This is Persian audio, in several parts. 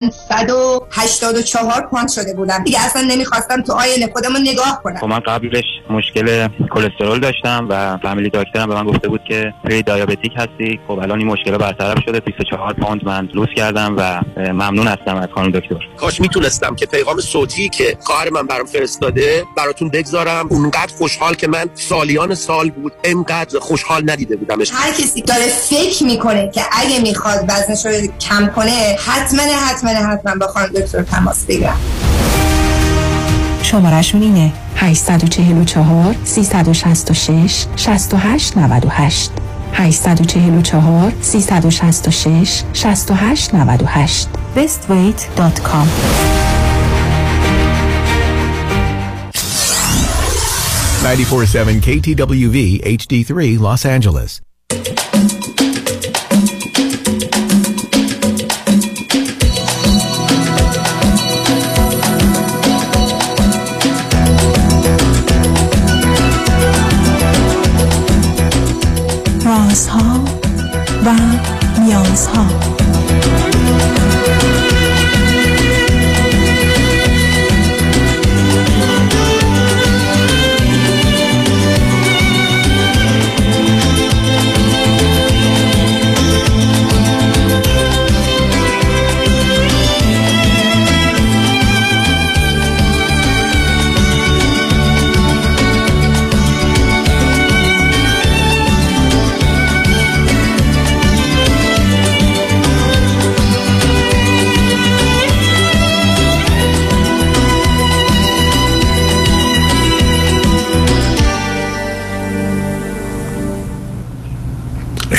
Yes. 184 پوند شده بودم. دیگه اصلا نمی‌خواستم تو آینه خودمون نگاه کنم. خب من قبلش مشکل کلسترول داشتم و فامیلی دکترم به من گفته بود که پری دیابتیک هستی. خب الان این مشکل برطرف شده. 24 پوند من لوس کردم و ممنون هستم از خانم دکتر. کاش می‌تونستم که پیغام صوتی که خواهر من برام فرستاده براتون بگذارم. اونقدر خوشحال که من سالیان سال بود. انقدر خوشحال ندیده بودمش. هر کسی داره فکر می‌کنه که اگه می‌خواد وزنش رو کم کنه حتما حتما حتما با خانم دکتر تماس بگیرم. شمارشون اینه 844 366 68 98 844 366 68 98 bestweight.com 94.7 KTWV HD3 Los Angeles. رازها و نیازها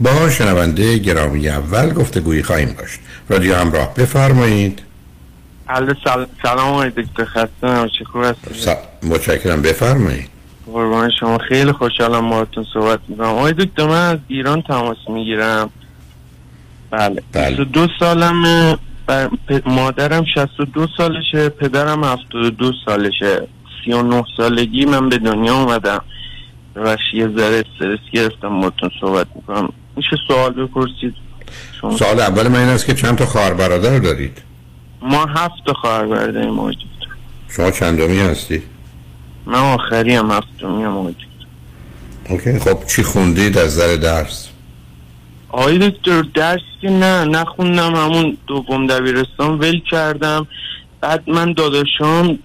با شنونده گرامی اول گفتگویی خواهیم داشت. رادیو همراه بفرمایید. سلام سلام آقای دکتر خسته نباشید. خوب هستید؟ متشکرم. بفرمایید. قربان شما. خیلی خوشحالم باهاتون صحبت می‌کنم. آقای دکتر من از ایران تماس می‌گیرم. بله, بله. 22 سالم مادرم 62 سالشه. پدرم 72 سالشه. 39 سالگی من به دنیا اومدم. بخش یه ذره استرس گرفتم باهاتون صحبت می‌کنم. میشه سوال بپرسید؟ شما سوال اول من این است که چند تا خواهر برادر دارید؟ ما هفت تا خواهر برادر موجود شما چندمی هستی؟ من آخری هم هفتمی هم موجود اوکی خب چی خوندید از نظر درس؟ آقای دکتر درس که نه نخوندم همون دوم دبیرستان ول کردم. بعد من داداشام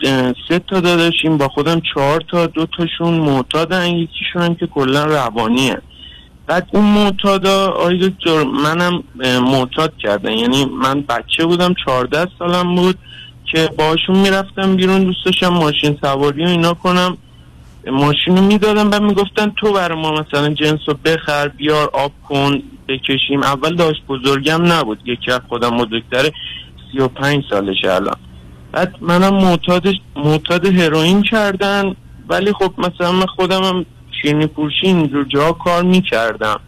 سه تا داداشیم با خودم چهار تا دو تاشون معتادن یکیشون هم که کلا روانیه. بعد اون معتادا آقای دکتر منم معتاد کردن. یعنی من بچه بودم چهارده سالم بود که باشون می‌رفتم بیرون دوست داشتم ماشین سواری و اینا کنم. ماشین رو می‌دادم بعد می‌گفتن تو برای ما مثلا جنس رو بخر بیار آب کن بکشیم. اول داشت بزرگم نبود یکی از خودم بزرگتره سی و پنج سالشه الان. بعد منم معتاد معتاد هروئین کردن. ولی خب مثلا من خودم هم شیرینی پوشی اینجور جا کار می‌کردم.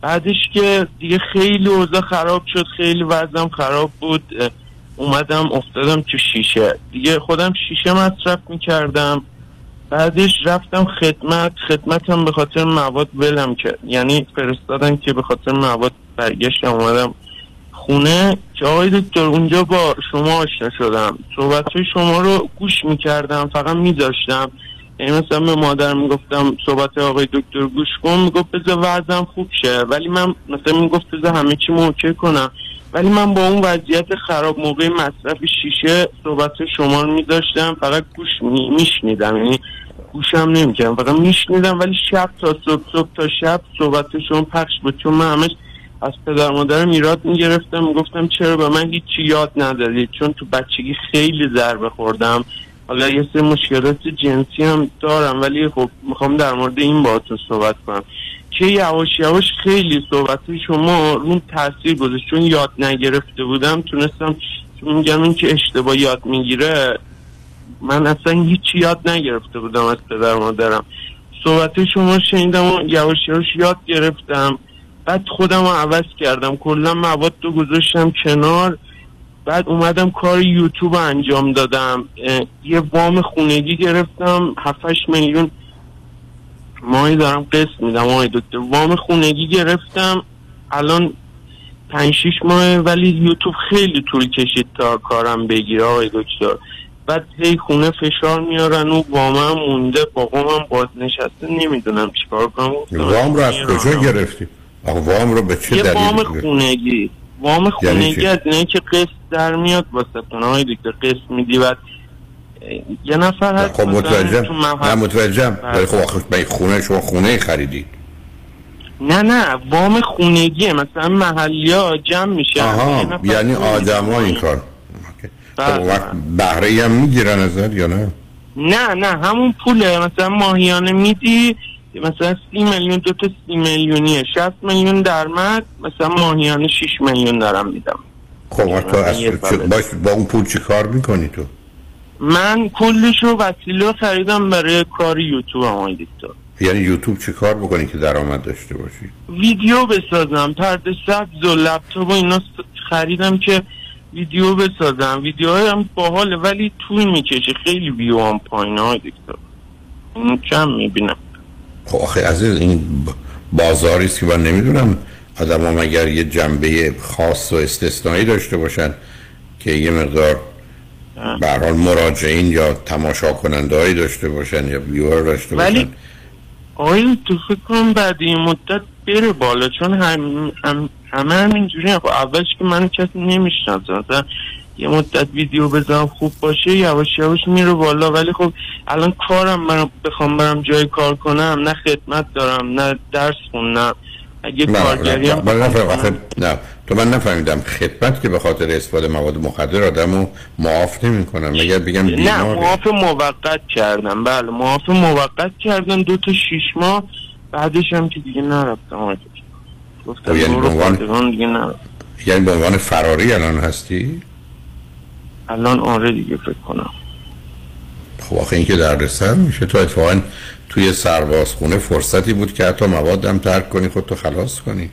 بعدش که دیگه خیلی اوضاع خراب شد خیلی وضعم خراب بود. اومدم افتادم تو شیشه. دیگه خودم شیشه مصرف می‌کردم. بعدش رفتم خدمت. خدمتم به خاطر مواد ولم کرد. یعنی فرستادن که به خاطر مواد برگشتم اومدم خونه. که آقای دکتر اونجا با شما آشنا شدم. صحبت شما رو گوش می‌کردم فقط میداشتم یعنی مثلا به مادر می‌گفتم صحبت آقای دکتر گوش کن می‌گفت بذار وضعم خوب شه. ولی من مثلا می‌گفت بذار همه چی موکه کنم. ولی من با اون وضعیت خراب موقع مصرف شیشه صحبت شما رو میداشتم. فقط گوش میشنیدم. یعنی گوشم نمی‌کردم. فقط میشنیدم. ولی شب تا صبح صبح تا شب صحبتشون پخش بود. چون من همش از پدر مادرم ایراد می‌گرفتم. می‌گفتم چرا به من هیچی یاد ندادید؟ چون تو بچگی خیلی ضربه خوردم. حالا یه سری مشکلات جنسی هم دارم ولی خب می‌خوام در مورد این با تو صحبت کنم. که یواش یواش خیلی صحبت شما روم تاثیر گذاشت. چون یاد نگرفته بودم تونستم چون میگم این که اشتباه یاد می‌گیره من اصلا هیچی یاد نگرفته بودم از پدر مادرم. صحبت شما شنیدم و یواش یواش یاد گرفتم. بعد خودم رو عوض کردم. کلا مواد رو گذاشتم کنار. بعد اومدم کار یوتیوب انجام دادم. یه وام خونگی گرفتم 7 میلیون ماهی دارم قسط میدم. آقای دکتر وام خونگی گرفتم. الان پنج شیش ماه ولی یوتیوب خیلی طول کشید تا کارم بگیره آقای دکتر. بعد هی خونه فشار میارن و وامم مونده بابامم باز نشسته نمی‌دونم چیکار کنم. وام رو از کجا گرفتی؟ وام رو به چه یه دلیل وام خونگی. وام یعنی خونگی؟ از اینه که قسط در میاد واسه های دکتر قسط میدی بعد یه نفر هست خب متوجهم. نه متوجهم. بله. ولی خب آخه من خونه شما خونه خریدی؟ نه نه. وام خونگیه. مثلا محلی ها جمع میشن. یه آها یعنی آدم میده. این کار. اوکی. بله، خب وقت بهره هم می‌گیرن ازت یا نه؟ نه نه. همون پوله. مثلا ماهیانه میدی مثلا سی میلیون دو تا سی میلیونیه. شست میلیون درمد مثلا ماهیانه شیش میلیون دارم میدم. خب تو از با اون پول چی کار می‌کنی تو؟ من کلش رو وسیله خریدم برای کار یوتیوب هم آقای دکتر یعنی یوتیوب چی کار بکنی که درآمد داشته باشی؟ ویدیو بسازم پرده سبز و لپتاپ و اینا خریدم که ویدیو بسازم. ویدیو هم باحاله ولی طول می‌کشه. خیلی ویو هم پایینه های دکتر کم می‌بینم. خب آخه از این بازاری است که من نمی‌دونم آدم هم اگر یه جنبه خاص و استثنایی داشته باشن که یه مقدار به هر حال مراجعین یا تماشا کننده داشته باشن یا ویور داشته ولی باشن. آقای تو فکر کنم بعد این مدت بره بالا چون هم, هم همه هم اینجوری خب اولش که من کسی نمی‌شناسه مثلا یه مدت ویدیو بزنم خوب باشه یواش یواش میره بالا. ولی خب الان کارم من بخوام برم جای کار کنم نه خدمت دارم نه درس خوندم اگه نه کارگری نه هم من نفهم- کنم- نه. تو من نفهمیدم خدمت که به خاطر استفاده مواد مخدر آدمو معاف نمی‌کنن مگر بگم نه معاف موقت کردم. بله معاف موقت کردم دو تا شیش ماه. بعدش هم که دیگه نرفتم. گفتم خب یعنی برو به عنوان- یعنی به عنوان فراری الان هستی؟ الان آره دیگه فکر کنم. خب آخه این که دردسر میشه تو اتفاقا توی سربازخونه فرصتی بود که حتی موادم ترک کنی خودتو خلاص کنی.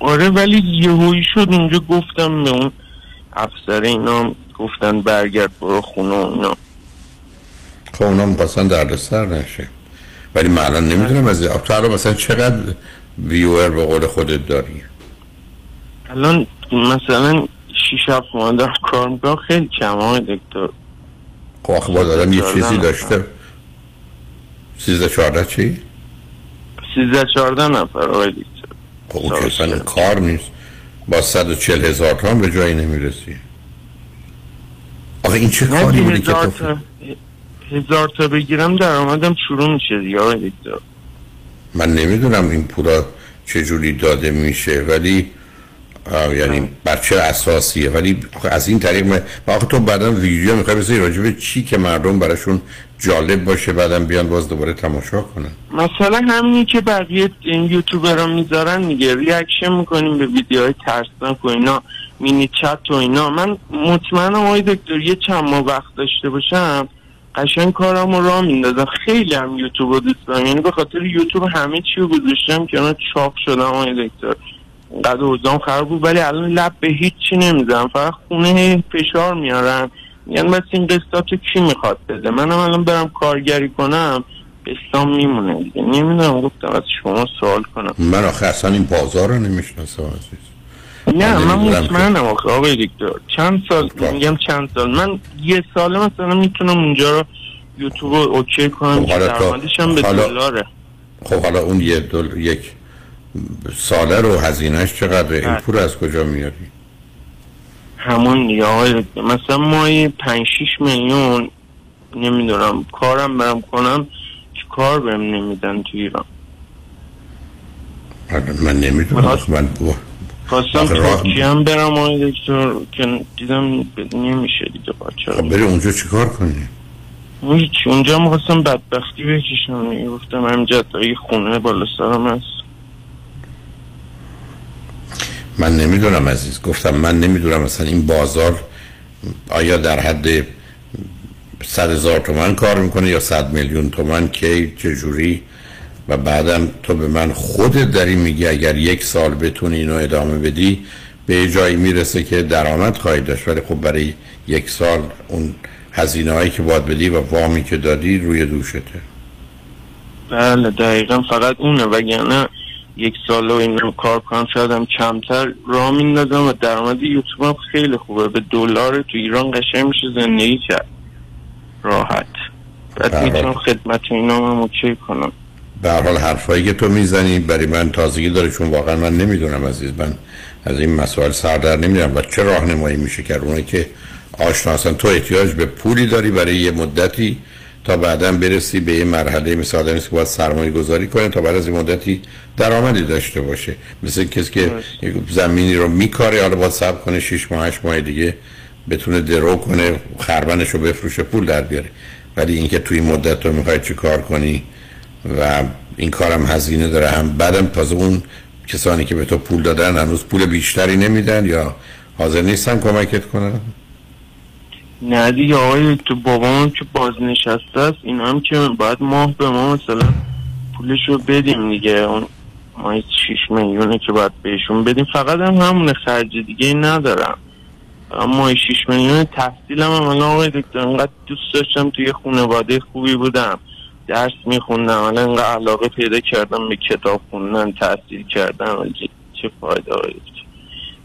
آره ولی یهویی شد اونجا گفتم به اون افسر اینا گفتن برگرد برو خونه و اینا. خب اونا می‌خواستن دردسر نشه. ولی من الان نمی‌دونم از تو الان مثلا چقدر ویور به قول خودت داری؟ الان مثلا شیش هفت ماه دارم کار می‌کنم. خیلی کم های دکتر. خب آخه باید آدم یه چیزی. داشته. سیزده چهارده چی؟ سیزده چهارده نفر آقای دکتر. خب اون سال. کار نیست. با 140 هزار تومن به جایی نمی‌رسی. آخه این چه کاری بودی که تو تا هزار تا بگیرم درآمدم شروع میشه دیگه آقای دکتر. من نمی‌دونم این پولا چجوری داده میشه ولی یعنی بر چه اساسیه؟ ولی از این طریق من آخه تو بعدا ویدیو می‌خوای بذاری راجع به چی که مردم براشون جالب باشه بعدم بیان باز دوباره تماشا کنن؟ مثلا همینی که بقیه این یوتیوبرها می‌ذارن میگه ریاکشن می‌کنیم به ویدیوهای ترسناک و اینا مینی چت و اینا. من مطمئنم آقای دکتر یه چند ماه وقت داشته باشم قشنگ کارم رو راه میندازم خیلی هم یوتیوب رو دوست دارم. یعنی به خاطر یوتیوب همه چی رو گذاشتم که چاق شدم آقای دکتر. اینقدر اوزام خراب بود ولی الان لب به هیچی نمی‌زنم. فقط خونه فشار میارن. یعنی بس این قسطات کی می‌خواد بده؟ منم الان برم کارگری کنم قسطام میمونه دیگه. نمی‌دونم گفتم از شما سوال کنم. من آخه اصلا این بازار رو نمی‌شناسم عزیز. نه من مطمئنم آخه. آقای دکتر چند سال خب. میگم چند سال. من یه ساله مثلا می‌تونم اونجا رو یوتیوب رو اوکی کنم خب که درآمدش هم به دلاره. خب حالا اون یه دل... یک ساله رو هزینهش چقدره؟ این. پول از کجا میاری؟ همون دیگه آقای دکتر مثلا مایی پنج شیش میلیون نمی‌دونم کارم برم کنم چه کار بهم نمیدن تو ایران؟ من نمی‌دونم. من خواستم ترکیه هم برم آقای دکتر که دیدم نمیشه دیگه بچه خب بری اونجا چیکار کنی؟ اونجا هم خواستم بدبختی بکشم گفتم همینجا خونه بالا سرم هست. من نمی‌دونم عزیز. گفتم من نمی‌دونم مثلا این بازار آیا در حد صد هزار تومن کار می‌کنه یا صد میلیون تومن کی چجوری و بعدم تو به من خودت داری میگی اگر یک سال بتونی اینو ادامه بدی به جایی می‌رسه که درآمد خواهی داشت. ولی خب برای یک سال اون هزینه هایی که باید بدی و وامی که دادی روی دوشته. بله دقیقا فقط اونه. وگرنه یک سال و این رو کار کنم شاید هم کمتر راه میندازم و درآمد یوتیوب هم خیلی خوبه. به دلار تو ایران قشنگ میشه زندگی کرد. راحت. بعد بله. می‌تونم خدمت اینا هم اوکی کنم. به حال حرفایی که تو می‌زنی برای من تازگی داره چون واقعا من نمی‌دونم عزیز من از این مسائل سر در نمی‌دونم و چه راهنمایی میشه کرد اونایی که آشنا تو احتیاج به پولی داری برای یه مدتی تا بعدا برسی به یه مرحله مثل آدمی که باید سرمایه گذاری کنه تا بعد از این مدتی درآمدی داشته باشه. مثل کسی که زمینی رو میکاره حالا باید صبر کنه 6 ماه 8 ماه دیگه بتونه درو کنه خربنش رو بفروشه پول در بیاره. ولی اینکه توی مدت تو می‌خوای چی کار کنی و این کارم هزینه داره هم بعدم تازه اون کسانی که به تو پول دادن هنوز پول بیشتری نمیدن یا حاضر نیستن کمکت کنن؟ نه دیگه آقای تو بابام که بازنشسته است این هم که باید ماه به ما مثلا پولش رو بدیم دیگه. اون ماه شیش میلیونه که باید بهشون بدیم. فقط هم همونه خرج دیگه ندارم. اما شیش میلیون تحصیلم هم الان آقای دکتر انقدر دوست داشتم توی خانواده خوبی بودم. درس میخوندم الان انقدر علاقه پیدا کردم به کتاب خوندن تحصیل کردم. چه فایده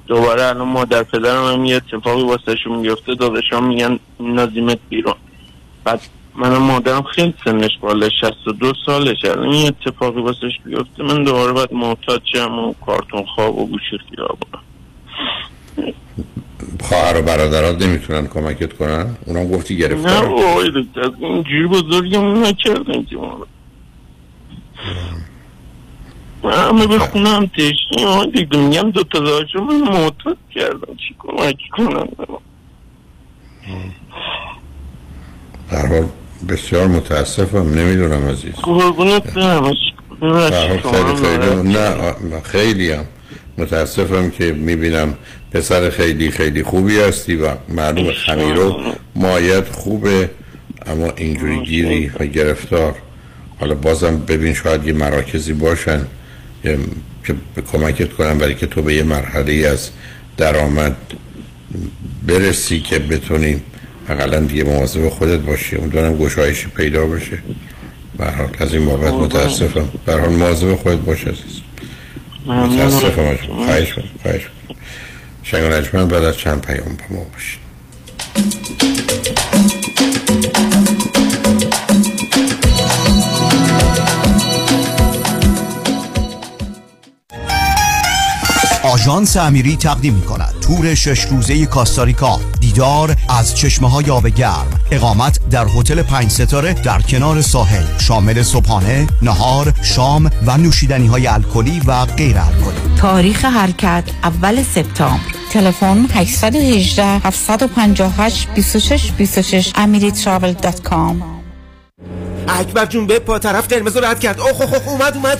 دوباره الان مادر پدرم هم یه اتفاقی واسهشون میفته داداشان میگن نازیمت بیرون. بعد من مادرم خیلی سنش بالا 62 سالش الان این اتفاقی واسش بیفته من دوباره باید محتاج شم و کارتون خواب و گوشی خیابونم خواهر و برادرات نمی‌تونن کمکت کنن؟ اونا گفتی گرفتار نه اوه از این جوری بزرگم نکردن که همه به خونه هم تشنی ها دیگه. میگم دو تا داشت. من معتاد کردم. چی کمک کنم؟ در حال بسیار متاسفم. نمی‌دونم عزیز. قربونت برم. خیلی خیلی نه خیلی هم. متاسفم که می‌بینم پسر خیلی خیلی خوبی هستی و معلوم خمیرو مایت خوبه اما اینجوری گیری و گرفتار. حالا بازم ببین شاید یه مراکزی باشن. که کمکت کنم برای که تو به یه مرحله از درآمد برسی که بتونی اقلا دیگه مواظب خودت باشی. اون دارم گشایشی پیدا بشه. برحال از این بابت متاسفم. برحال مواظب خودت باش عزیز. متاسفم خواهش خواهش شنگ بعد از چند پیام با ما باشید آژانس امیری تقدیم می کند تور شش روزه کاستاریکا. دیدار از چشمه های آب گرم اقامت در هتل پنج ستاره در کنار ساحل. شامل صبحانه نهار شام و نوشیدنی های الکلی و غیر الکلی. تاریخ حرکت اول سپتامبر. تلفن 818 758 26 26 amiritravel.com اکبر جون به پا طرف قرمز رد کرد. اوه اوه اومد اومد.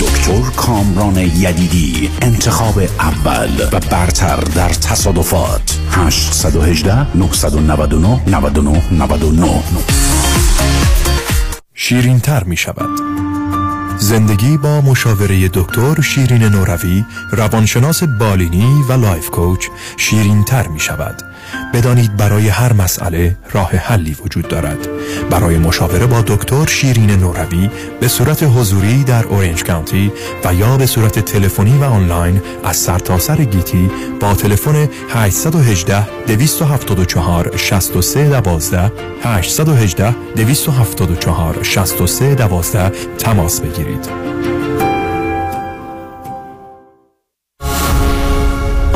دکتر کامران یدیدی انتخاب اول و برتر در تصادفات. 818 999 99 99 شیرین تر می شود زندگی با مشاوره دکتر شیرین نوروی روانشناس بالینی و لایف کوچ شیرین تر می شود بدانید برای هر مسئله راه حلی وجود دارد. برای مشاوره با دکتر شیرین نوروی به صورت حضوری در اورنج کانتی و یا به صورت تلفنی و آنلاین از سرتاسر سر گیتی با تلفن 818 274 63 12 818 274 63 12 تماس بگیرید. Spirit.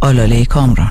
آلاله کامران.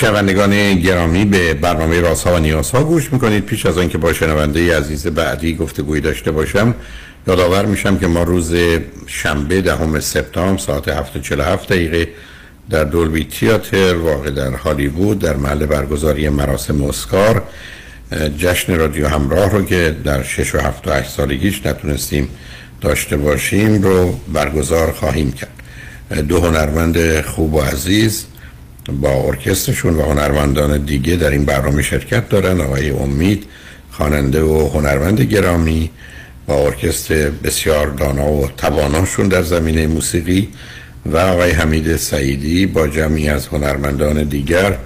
شنوندگان گرامی به برنامه رازها و نیازها گوش می‌کنید. پیش از آنکه با شنونده عزیز بعدی گفتگوی داشته باشم یادآور میشم که ما روز شنبه دهم سپتامبر ساعت 7:47 دقیقه در دولبی تیاتر واقع در هالیوود در محل برگزاری مراسم اسکار جشن رادیو همراه رو که در 6 و 7 و 8 سالگیش نتونستیم داشته باشیم رو برگزار خواهیم کرد. دو هنرمند خوب و عزیز با ارکسترشون و هنرمندان دیگه در این برنامه شرکت دارن. آقای امید خواننده و هنرمند گرامی با ارکستر بسیار دانا و تواناشون در زمینه موسیقی و آقای حمید سعیدی با جمعی از هنرمندان دیگر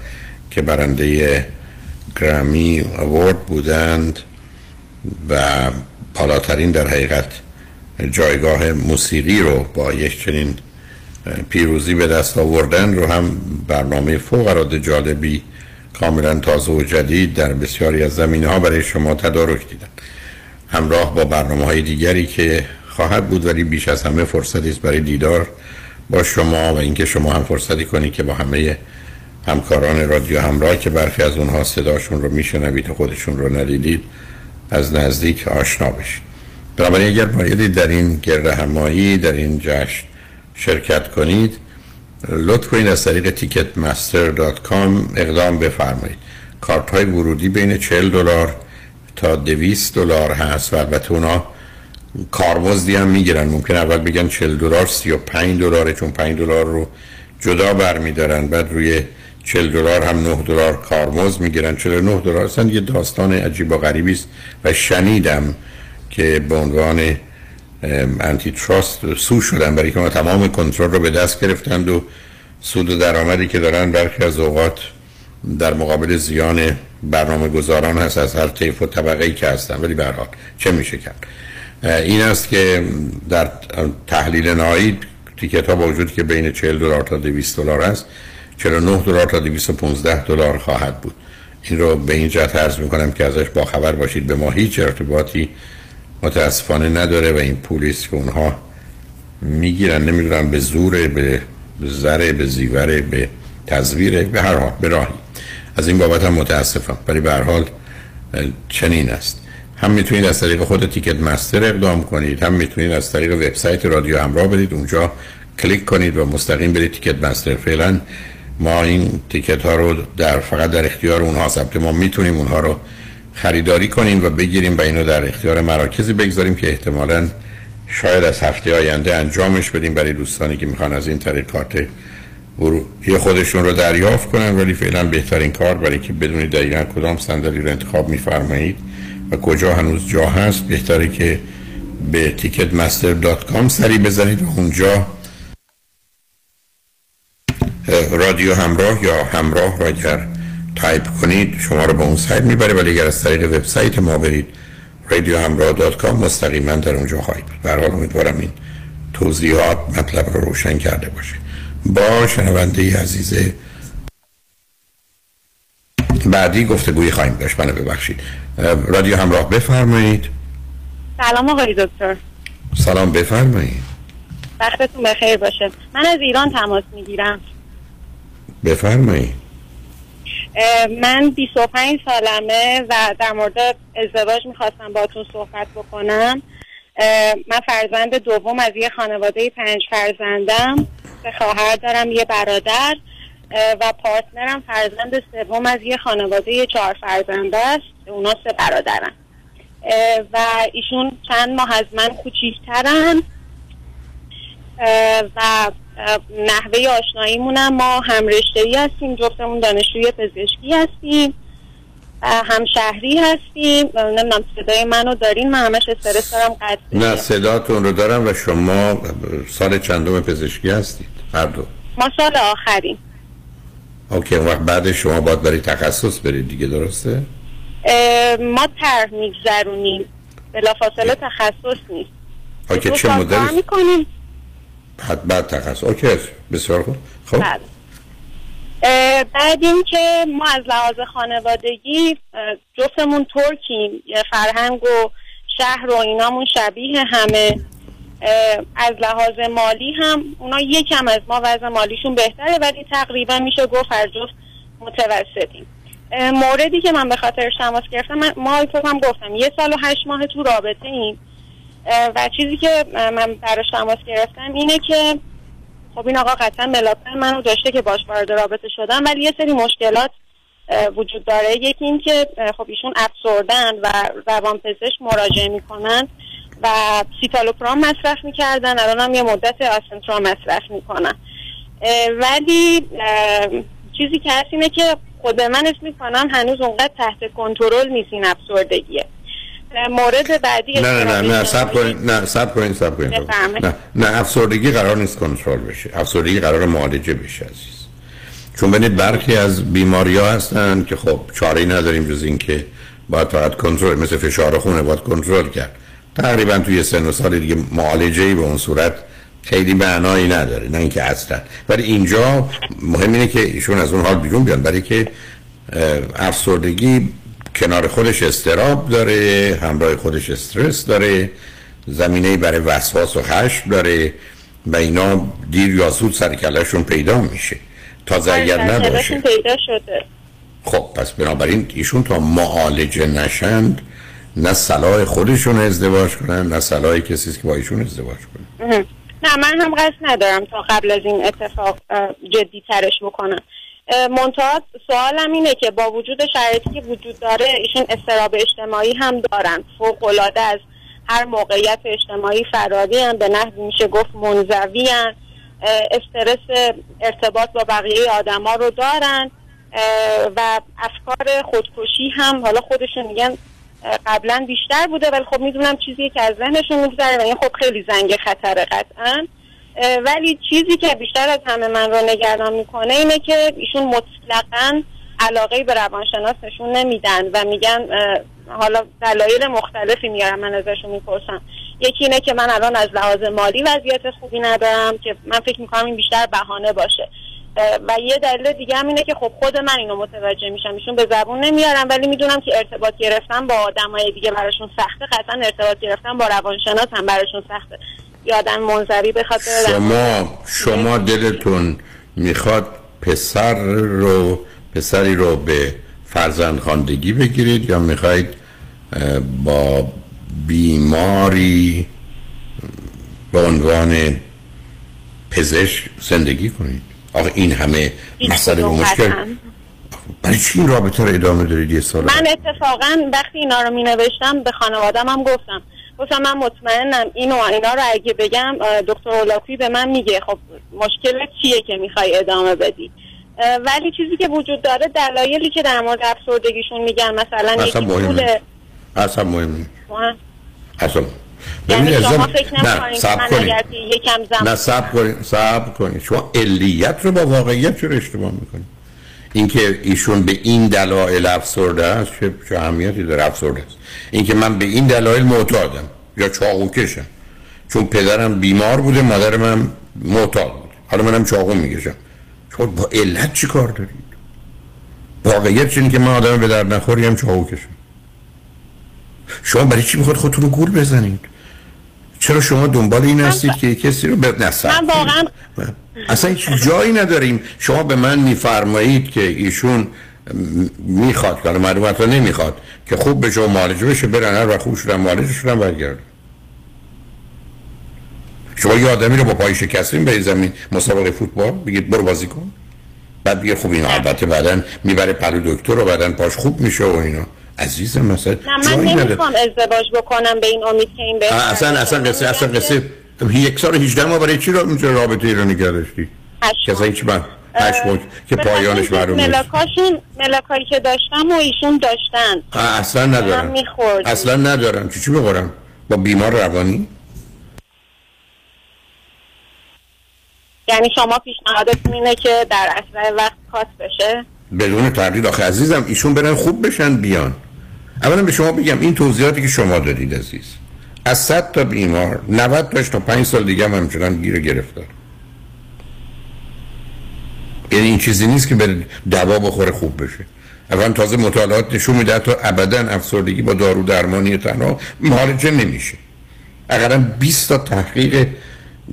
که برنده گرامی اوورد بودند و بالاترین در حقیقت جایگاه موسیقی رو با یک چنین پیروزی به دست آوردن رو هم برنامه فوق العاده جالبی کاملا تازه و جدید در بسیاری از زمینه ها برای شما تدارک دیدن. همراه با برنامه های دیگری که خواهد بود ولی بیش از همه فرصتی است برای دیدار با شما و اینکه شما هم فرصتی کنید که با همه همکاران رادیو همراه که برخی از اونها صداشون رو میشنوید و خودشون رو ندیدید از نزدیک آشنا بشید. بنابراین اگر بایدید در این گرد همایی در این جشن شرکت کنید. لطف کنید از طریق تیکت مستر دات کام اقدام بفرمایید. کارت های ورودی بین 40 دلار تا 200 دلار هست و البته اونا کارمزدی هم می‌گیرن. ممکن اول بگن 40 دلار 35 دلاره چون 5 دلار رو جدا برمیدارن. بعد روی 40 دلار هم 9 دلار کارمزد می‌گیرن. 49 دلار اصلا یه داستان عجیب و غریبی است و شنیدم که به عنوان انتی تراست سو شدن برای که ما تمام کنترل رو به دست گرفتند و سود و درآمدی که دارن برخی از اوقات در مقابل زیان برنامه گذاران هست از هر طیف و طبقه ای که هستن. ولی به چه میشه کرد؟ این است که در تحلیل نهایی تیکت ها با وجود که بین 40 دلار تا 200 دلار است 49 دلار تا 215 دلار خواهد بود. این رو به این جهت عرض می‌کنم که ازش با خبر باشید. به ما هیچ ارتباطی متاسفانه نداره و این پولیس که اونها می‌گیرن. نمی‌دونم به زور به ذره به زیوره به تزویره به هر حال به راهی. از این بابت هم متاسفم. ولی به هر حال چنین است. هم می‌تونید از طریق خود تیکت مستر اقدام کنید هم می‌تونید از طریق وبسایت رادیو همراه برید اونجا کلیک کنید و مستقیم برید تیکت مستر فعلا ما این تیکت ها رو در فقط در اختیار اونها ثبت ما می‌تونیم اونها رو خریداری کنیم و بگیریم و اینو در اختیار مراکزی بگذاریم که احتمالا شاید از هفته آینده انجامش بدیم برای دوستانی که می‌خوان از این طریق کارت ورودی خودشون رو دریافت کنن. ولی فعلا بهترین کار برای که بدونید دقیقا کدام صندلی رو انتخاب میفرمایید و کجا هنوز جا هست بهتره که به ticketmaster.com سری بزنید و اونجا رادیو همراه یا همراه را اگر تایپ کنید شما رو به اون سایت می‌بره ولی اگر از طریق وبسایت ما برید رادیو همراه dot com مستقیما در اونجا خواهید برحال امیدوارم این توضیحات مطلب رو روشن کرده باشه. با شنونده عزیز بعدی گفتگوی خواهیم داشت. منو ببخشید. رادیو همراه بفرمایید. سلام آقای دکتر. سلام بفرمایید. وقتتون بخیر باشه. من از ایران تماس می‌گیرم. بفرمایید. من 25 سالمه و در مورد ازدواج می‌خواستم باتون صحبت بکنم. من فرزند دوم از یه خانواده پنج فرزندم. به خواهر دارم یه برادر و پارتنرم فرزند سوم از یه خانواده چهار فرزنده است. اونا سه برادرن. و ایشون چند ماه از من کوچیکترن. و نحوه آشناییمونم ما هم رشته هستیم جفتمون دانشجوی پزشکی هستیم هم شهری هستیم. نمی‌دونم صدای منو دارین؟ من همش استرس دارم قطع نه صداتون رو دارم و شما سال چندم پزشکی هستید؟ هر دو ما سال آخریم. اوکی وقت بعد شما باید برای تخصص برید دیگه درسته؟ ما طرح میگذرونیم. بلافاصله تخصص نیست. اوکی چه مدل می‌کنیم؟ بعد تخصص. اوکی بسیار خوب. خب؟ بعد. بعد این که ما از لحاظ خانوادگی جفتمون ترکیم فرهنگ و شهر و اینامون شبیه همه. از لحاظ مالی هم اونا یکم از ما وضع مالیشون بهتره ولی تقریبا میشه گفت هر جفت متوسطیم. موردی که من به خاطر تماس گرفتم من ما هم گفتم یه سال و هشت ماه تو رابطه ایم و چیزی که من براش تماس گرفتم اینه که خب این آقا قطعا ملاقات منو داشته که باش وارد رابطه شدم ولی یه سری مشکلات وجود داره. یکی این که خب ایشون افسردن و روان پزشک مراجعه می‌کنن و سیتالوپرام مصرف می‌کردن. الان هم یه مدت آسنترام مصرف می‌کنن. ولی چیزی که هست اینه که خود من اسم می‌کنم هنوز اونقدر تحت کنترل نیست این افسردگیه. مورد بعدی نه نه نه نه سب کنید نه سب کنید سب کنید نه نه افسردگی قرار نیست کنترل بشه. افسردگی قرار معالجه بشه عزیز. چون ببینید برخی از بیماری ها هستن که خب چاره نداریم جز این که باید فقط کنترل مثل فشار خونه باید کنترل کرد. تقریبا توی سن و سال دیگه معالجه به اون صورت خیلی معنایی نداره نه اینکه اصلا. ولی اینجا مهم اینه که ایشون از اون حال بیرون بیان. برای که افسردگی کنار خودش استراب داره همراه خودش استرس داره زمینه برای وسواس و خشم داره و اینا دیر یا زود سر کلشون پیدا میشه. تا اگر نباشه. پیدا شده. خب پس بنابراین ایشون تا معالجه نشند نه صلاح خودشون ازدواج کنن نه صلاح کسی که با ایشون ازدواج کنن نه من هم قصد ندارم تا قبل از این اتفاق جدی ترش بکنم. منتها سوالم اینه که با وجود شرایطی که وجود داره ایشون استراب اجتماعی هم دارن. فوق العاده از هر موقعیت اجتماعی فراری هم به نحوی میشه گفت منزوی هن. استرس ارتباط با بقیه آدما رو دارن. و افکار خودکشی هم حالا خودشون میگن قبلا بیشتر بوده ولی خب می‌دونم چیزی که از ذهنشون میگذره و این خب خیلی زنگ خطره قطعا. ولی چیزی که بیشتر از همه من رو نگران می‌کنه اینه که ایشون مطلقا علاقه به روانشناس نشون نمیدن و میگن حالا دلایل مختلفی میارم من ازشون می‌پرسم. یکی اینه که من الان از لحاظ مالی وضعیت خوبی ندارم که من فکر می‌کنم این بیشتر بهانه باشه. و یه دلیل دیگه هم اینه که خب خود من اینو متوجه میشم. ایشون به زبون نمیارم ولی می‌دونم که ارتباط گرفتن با آدمای دیگه براشون سخته. قطعا ارتباط گرفتن با روانشناس هم براشون سخته. یه آدم منظوی بخواد بره شما شما دلتون می‌خواد پسر رو پسری رو به فرزند خواندگی بگیرید یا می‌خواید با بیماری به عنوان پزشک زندگی کنید؟ آخه این همه مسئله و مشکل. برای چی این رابطه رو ادامه دارید یه سال من اتفاقا وقتی اینا رو می نوشتم به خانوادم هم گفتم گفتم من مطمئنم اینو اینا رو اگه بگم دکتر اولاپی به من میگه. خب مشکلت چیه که می‌خوای ادامه بدی؟ ولی چیزی که وجود داره دلایلی که در مورد افسردگیشون میگن مثلا اصلا یکی مهم پول نیست. اصلا مهم. اصلا. یعنی شما فکر نه من کنید یکم زمان نه صبر کنید صبر کنید شما علیت رو با واقعیت چرا اشتباه می‌کنید اینکه ایشون به این دلایل افسرده است چه چه اهمیتی داره افسرده است؟ اینکه من به این دلایل معتادم یا چاقو کشم چون پدرم بیمار بوده مادرم هم معتاد بود. حالا منم چاقو می‌کشم. شما با علت چی کار دارید؟ واقعیت اینه که من آدم به در نخوری هم چاقو کشم شما برای چی می‌خواد خودتون رو گول بزنید؟ چرا شما دنبال این هستید که کسی رو به من واقعا اصلا هیچ جایی نداریم. شما به من میفرمایید که ایشون می‌خواد حالا معلومت رو نمی‌خواد که خوب به شما معالجه بشه برن هر وقت خوب شدن معالجه شدن برگردن. شما یه آدمی رو با پای شکستین به زمین مسابقه فوتبال بگید برو بازی کن. بعد بگه خب این البته بعدن می‌بره پلو دکتر و بعدن پاش خوب میشه و اینا. عزیزم مثلا نه من نمی‌خوام ازدواج بکنم به این امید که این بهتر اصلا اصلا قصه اصلا قصه یک سال و 18 ماه برای چی را میشه رابطه ای رو نگه داشتی اصلا هیچ من هشت ماه که پایانش معلوم نیست. ملاکاشون ملاکایی که داشتم و ایشون داشتن. اصلا ندارم. اصلا ندارم. چی چی بخورم با بیمار روانی؟ یعنی شما پیشنهادتون اینه که در اسرع وقت کات بشه؟ بدون تردید. آخه عزیزم ایشون برن خوب بشن بیان. اولا به شما بگم این توضیحاتی که شما دادید عزیز. از 100 تا بیمار 90 تاش تا 5 سال دیگه هم همچنان گیر گرفتار. یعنی این چیزی نیست که به دوا بخوره خوب بشه. اولا تازه مطالعات نشون میده تا ابدا افسردگی با دارو درمانی تنها معالجه نمیشه. اقلا 20 تا تحقیق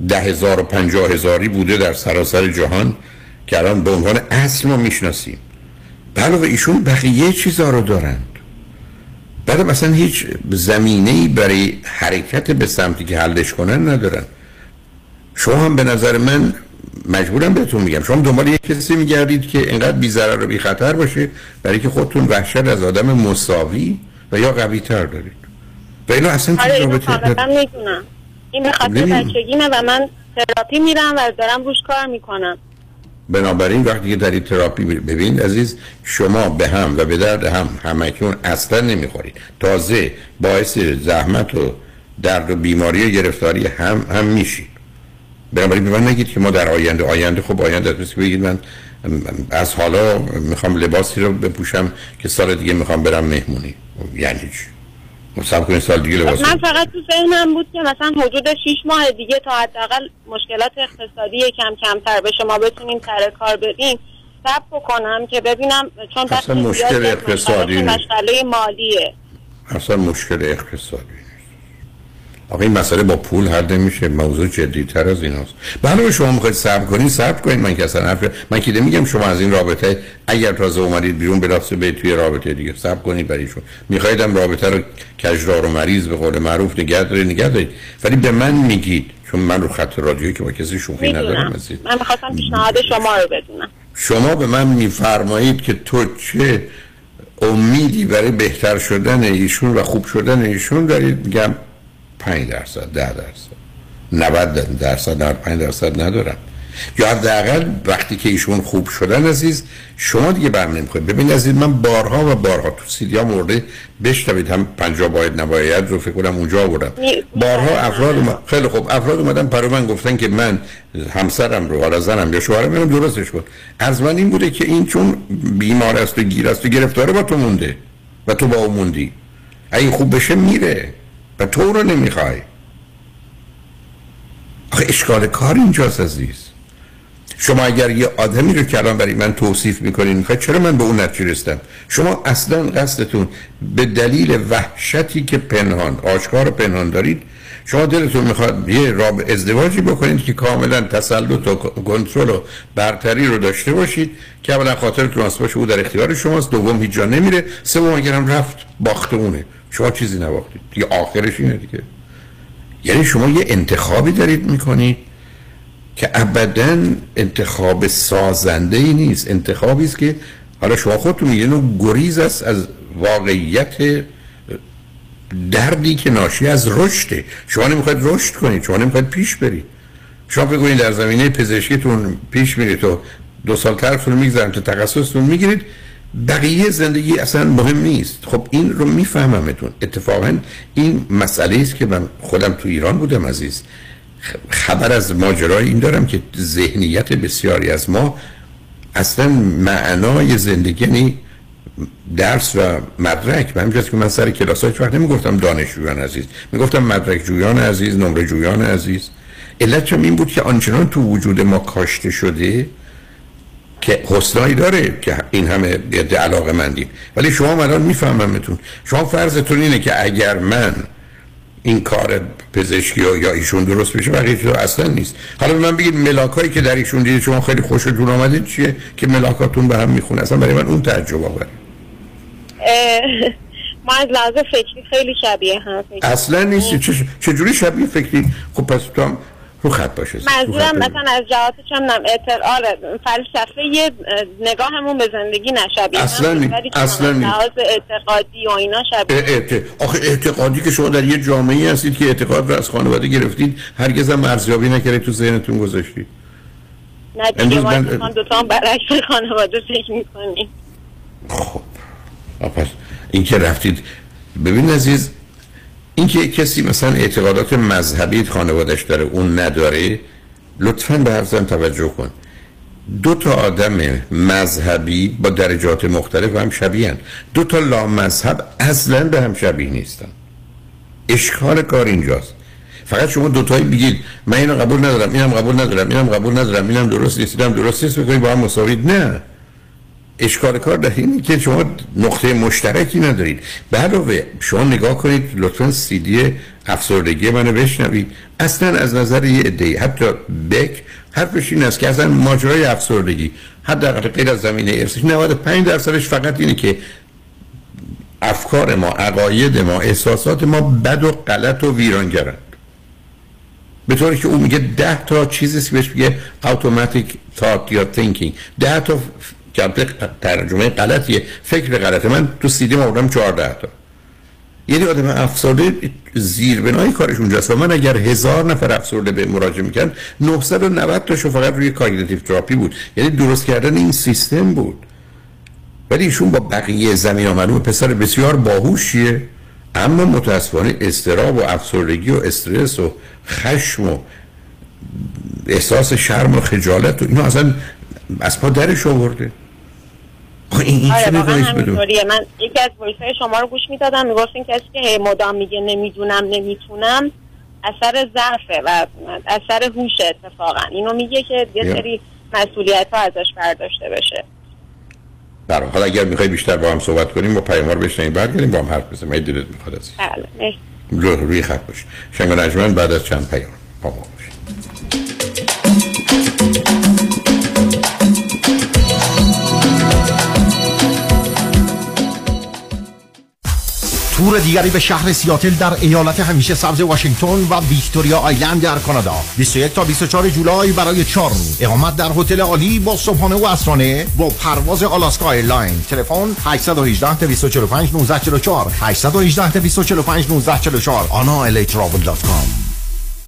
ده هزار و پنجاه هزاری بوده در سراسر جهان که الان به عنوان اصل ما می‌شناسیم. علاوه ایشون بقیه چیزا رو دارند بعد مثلا هیچ زمینه ای برای حرکت به سمتی که حلش کنن ندارن. شما هم به نظر من مجبورم بهتون میگم. شما دنبال یک کسی میگردید که اینقدر بی ضرر و بی خطر باشه برای که خودتون وحشت از آدم مساوی و یا قوی تر دارید. و اینو اصلا آره چیز اینو می‌دونم. این به خاطر. بچگیمه و من تراپی میرم و دارم روش کار می‌کنم. بنابراین وقتی که در این تراپی ببینید عزیز شما به هم و به درد هم همکنون اصلا نمی‌خورید. تازه باعث زحمت و درد و بیماری و گرفتاری هم هم میشید. بنابراین من نگید که ما در آینده آینده خب آینده مثل بگید من از حالا می‌خوام لباسی رو بپوشم که سال دیگه می‌خوام برم مهمونی. یعنی چی؟ مصاب کنید سال دیگه لباس من فقط تو ذهنم بود که مثلا حدود 6 ماه دیگه تا حداقل مشکلات اقتصادی کم کمتر به شما بتونیم سر کار بدیم صبر بکنم که ببینم چون اصلا مشکل اقتصادی. مسئله مالیه. اصلا مشکل اقتصادی. آقا این مسئله با پول حل نمیشه. موضوع جدی تر از ایناست. بله شما می‌خواید صبر کنید صبر کنید من که اصلا حرف من که نمیگم شما از این رابطه اگر تازه اومدید بیرون بلافاصله به توی رابطه دیگه صبر کنید برایشون می‌خواید رابطه رو کجدار و مریض به قول معروف نگه دارید نگه دارید ولی به من میگید چون من رو خط رادیویی که با کسی شوخی ندارم عزیز. من می‌خواستم پیشنهاد شما رو بدونم. شما به من میفرمایید که تو چه امیدی برای بهتر شدن ایشون و خوب شدن ایشون دارید؟ میگم 5 درصد 10 درصد. 90 درصد 95 درصد ندارم. یا حداقل وقتی که ایشون خوب شدن عزیز شما دیگه بر نمی‌خواید ببین عزیز من بارها و بارها تو سیدیا مورده بشنوید. هم پنجا باید نباید رو فکر کنم اونجا بودم بارها افراد اومد... خیلی خوب. افراد اومدن پرو من گفتن که من همسرم رو حالا زنم یا شوهرم منم درستش کن. از من این بوده که این چون بیمار است و گیر است و گرفتاره با تو مونده و تو با اون موندی. اگه خوب بشه میره. و تو رو نمی‌خوای. آخه اشکال کار اینجاست عزیز. شما اگر یه آدمی رو الان برای من توصیف می‌کنین می‌خواید چرا من به اون نتیجه رسیدم؟ شما اصلا قصدتون به دلیل وحشتی که پنهان آشکار پنهان دارید شما دلتون می‌خواد یه راب ازدواجی بکنید که کاملا تسلط و کنترل و برتری رو داشته باشید که اولا از باشه او در اختیار شماست دوم هیچ جا نمیره سوم اگرم رفت باخته اونه. شما چیزی نباختید. دیگه آخرش اینه دیگه. یعنی شما یه انتخابی دارید می‌کنید که ابدا انتخاب سازنده ای نیست. انتخابی است که حالا شما خودتون میگید نوع گریز است از واقعیت دردی که ناشی از رشده شما نمی‌خواید رشد کنید. شما نمی‌خواید پیش برید. شما بگویید در زمینه پزشکیتون پیش میرید تو دو سال طرفتون می‌گذارن تا تخصصتون می‌گیرید. بقیه زندگی اصلا مهم نیست. خب این رو میفهممتون اتفاقا این مسئله است که من خودم تو ایران بودم عزیز. خبر از ماجرای این دارم که ذهنیت بسیاری از ما اصلا معنای زندگی یعنی درس و مدرک. همجاست که من سر کلاس های وقت نمی‌گفتم دانشجویان عزیز. می‌گفتم مدرک جویان عزیز نمره جویان عزیز. علت این بود که آنچنان تو وجود ما کاشته شده که حسنایی داره که این همه علاقه مندیم ولی شما الان میفهممتون. شما فرضتون اینه که اگر من این کار پزشکی یا ایشون درست بشه بقیه چیزا اصلا نیست. حالا به من بگید ملاکایی که در ایشون دیدید شما خیلی خوشتون آمده چیه که ملاکاتون به هم می‌خونه؟ اصلا برای من اون تعجب آوره. ما از لحاظ فکری خیلی شبیه هم. اصلا نیست. چجوری شبیه فکری؟ خب پس تو هم رو خط باشه منظورم مثلا از جهات چندم اعتقاد فلسفه یه نگاهمون به زندگی نشبیه. اصلا نی... اصلا نی... اعتقادی و اینا شبیه. اعت... آخه اعتقادی که شما در یه جامعه هستید که اعتقاد رو از خانواده گرفتید هرگز هم مرزیابی نکردید تو ذهنتون گذاشتید نه دیگه ما من... دوتا هم برعکس خانواده فکر می‌کنیم. خب. پس این که رفتید. ببین عزیز اینکه کسی مثلا اعتقادات مذهبی خانوادش داره اون نداره لطفا به حرفم توجه کن. دو تا آدم مذهبی با درجات مختلف هم شبیهن دو تا لا مذهب اصلا به هم شبیه نیستن. اشکال کار اینجاست. فقط شما دوتایی بگید من اینو قبول ندارم اینم قبول ندارم اینم قبول ندارم اینم درست نیست اینم درست نیست بکنید با هم مساوید نه. اشکال کار در اینه که شما نقطه مشترکی ندارید. به علاوه شما نگاه کنید لطفا سیدی افسردگی منو بشنوید. اصلا از نظر یه عده حتی بک حرفش این است که اصلا ماجرای افسردگی. حداقل غیر از زمینه ارثی 95 درصدش فقط اینه که افکار ما عقاید ما احساسات ما بد و غلط و ویرانگرند. به طوری که او میگه ده تا چیزی که بهش میگه automatic thought یا thinking. ده تا که ترجمه غلطیه. فکر غلطه. من تو سیدی آوردم 14 تا. یعنی آدم افسرده زیر بنای کارش اونجاست. و من اگر هزار نفر افسرده به مراجعه میکن 990 تاشو فقط روی cognitive therapy بود. یعنی درست کردن این سیستم بود. ولی ایشون با بقیه زمین معلوم پسر بسیار باهوشیه اما متاسفانه اضطراب و افسردگی و استرس و خشم و احساس شرم و خجالت و اینو اصلا از پا درش آورده. این آره من یکی از ویس شما رو گوش می‌دادم می‌گفتین کسی که هی مدام میگه نمی‌دونم نمی‌تونم اثر ضعفه و اثر هوش اتفاقا. اینو میگه که یه سری مسئولیت ها ازش برداشته بشه. در حال اگر می‌خوای بیشتر با هم صحبت کنیم با پیاموار بشنیم برگردیم با هم حرف بزنیم. من دلت می‌خواد از بله روی خط باش. شنگ بعد از چند پیام با ما تور دیگری به شهر سیاتل در ایالت همیشه سبز واشنگتن و Victoria Island در کانادا. 21 تا 24 جولای برای 4 روز. اقامت در هتل عالی با صبحانه و عصرانه با پرواز Alaska Airline. تلفن 818 245 1944 818 245 1944 anailatravel.com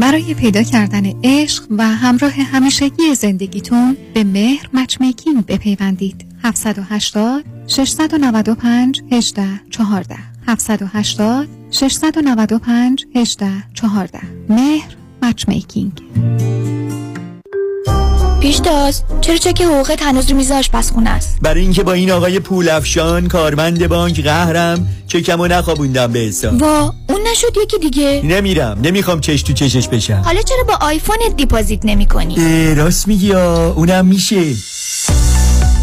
برای پیدا کردن عشق و همراه همیشگی زندگیتون به مهر Matchmaking بپیوندید. 780 695 18 14 780 695 18 14 مهر مچمیکینگ. پیشتاز چرا چک حقوقت هنوز رو میز آشپزخونه است؟ برای اینکه با این آقای پول افشان کارمند بانک قهرم چکمو نخوابوندم به حساب. وا اون نشد یکی دیگه. نمیرم نمی‌خوام چش تو چشش بشم. حالا چرا با آیفونت دیپازیت نمی کنی راست میگی اونم میشه.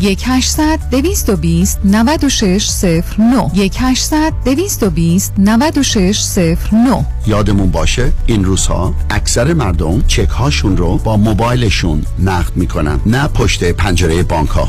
1 800 220 9609 1 800 220 9609 یادمون باشه این روزها اکثر مردم چک هاشون رو با موبایلشون نقد می‌کنن نه پشت پنجره بانک ها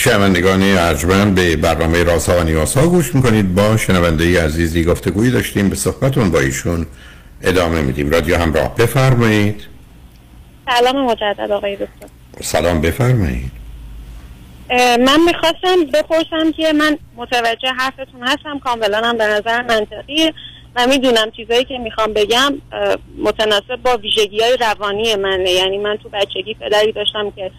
شنوندگان ارجمند به برنامه رازها و نیازها گوش می‌کنید. با شنونده عزیزی گفتگویی داشتیم. به صحبتون با ایشون ادامه میدیم. رادیو همراه بفرمایید. سلام مجدد آقای دکتر. سلام بفرمایید. من می‌خواستم بپرسم که من متوجه حرفتون هستم. کاملا هم به نظر منطقی. و می‌دونم چیزایی که می‌خوام بگم متناسب با ویژگی های روانی منه. یعنی من تو بچگی پدری داشتم که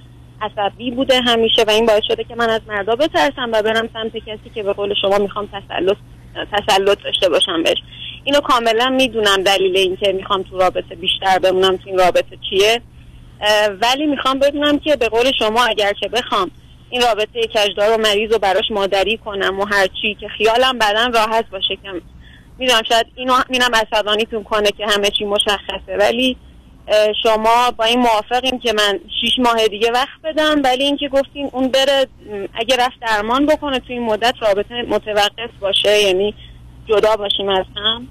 عصبی بوده همیشه و این باعث شده که من از مردا بترسم و برم سمت کسی که به قول شما می‌خوام تسلط تسلط داشته باشم بهش. اینو کاملا می‌دونم دلیل اینکه می‌خوام تو رابطه بیشتر بمونم تو این رابطه چیه. ولی می‌خوام بدونم که به قول شما اگر که بخوام این رابطه کجدار و مریض رو براش مادری کنم و هرچی که خیالم بعدا راحت باشه. که می‌دونم شاید اینو اینم عصبانیتون کنه که همه چی مشخصه. ولی شما با این موافقیم که من شیش ماه دیگه وقت بدم ولی اینکه گفتین اون بره اگه رفت درمان بکنه تو این مدت رابطه متوقف باشه یعنی جدا باشیم از هم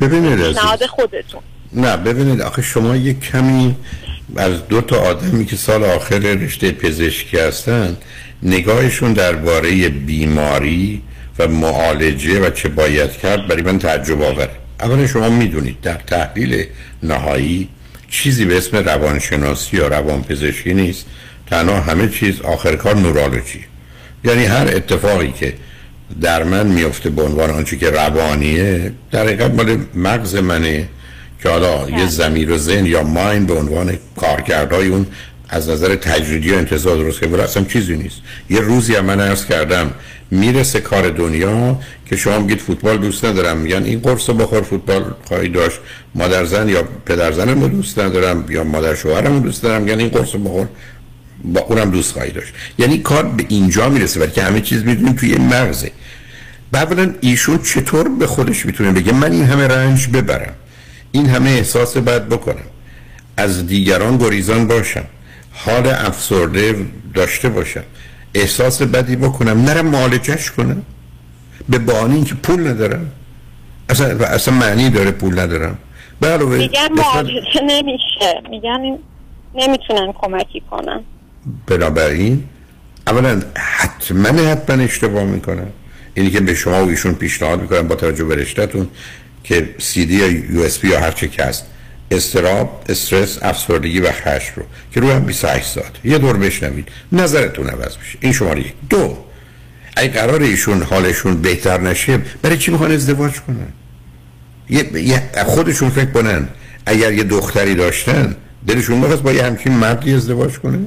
ببینید. پیشنهاد خودتون نه ببینید آخه شما یک کمی از دو تا آدمی که سال آخر رشته پزشکی هستن نگاهشون درباره بیماری و معالجه و چه باید کرد برای من تعجب آوره اولا شما می‌دونید در تحلیل نهایی چیزی به اسم روانشناسی یا روانپزشکی نیست. تنها همه چیز آخر کار نورولوژی یعنی هر اتفاقی که در من میفته به عنوان آنچه که روانیه در حقیقت مال مغز منه که حالا یه زمیر و ذهن یا ماین به عنوان کارکردهای اون از نظر تجریدی و انتظار درست که اصلا چیزی نیست. یه روزی هم من عرض کردم می‌رسه کار دنیا که شما میگید فوتبال دوست ندارم. میگن این قرص رو بخور فوتبال خواهی داشت. مادر زن یا پدر زنم رو دوست ندارم یا مادر شوهرم رو دوست دارم میگن این قرص رو بخور با اونم دوست خواهی داشت. یعنی کار به اینجا می‌رسه ولی که همه چیز می‌دونیم توی این مغزه. اولا ایشون چطور به خودش می‌تونه بگه من این همه رنج ببرم؟ این همه احساس بد بکنم. از دیگران گریزان باشم. حال افسرده داشته باشم. احساس بدی بکنم نرم معالجش کنم. به بهانه اینکه پول ندارم. اصلا اصلا معنی داره پول ندارم. میگن معالجه نمیشه. میگن نمی‌تونن کمکی کنن. بنابراین اولا حتما حتما اشتباه می‌کنن. اینی که به شما و ایشون پیشنهاد می‌کنم با توجه به رشتهتون که سی دی یا یو اس بی یا هر چه که هست. استراب استرس افسردگی و خشم رو که روی هم 28 ساعت. یه دور بشنوید نظرتون عوض میشه. این شماره یک. دو اگه قرار ایشون حالشون بهتر نشه برای چی می‌خوان ازدواج کنن؟ یه, خودشون فکر کنن. اگر یه دختری داشتن دلشون می‌خواست با یه همچین مردی ازدواج کنه؟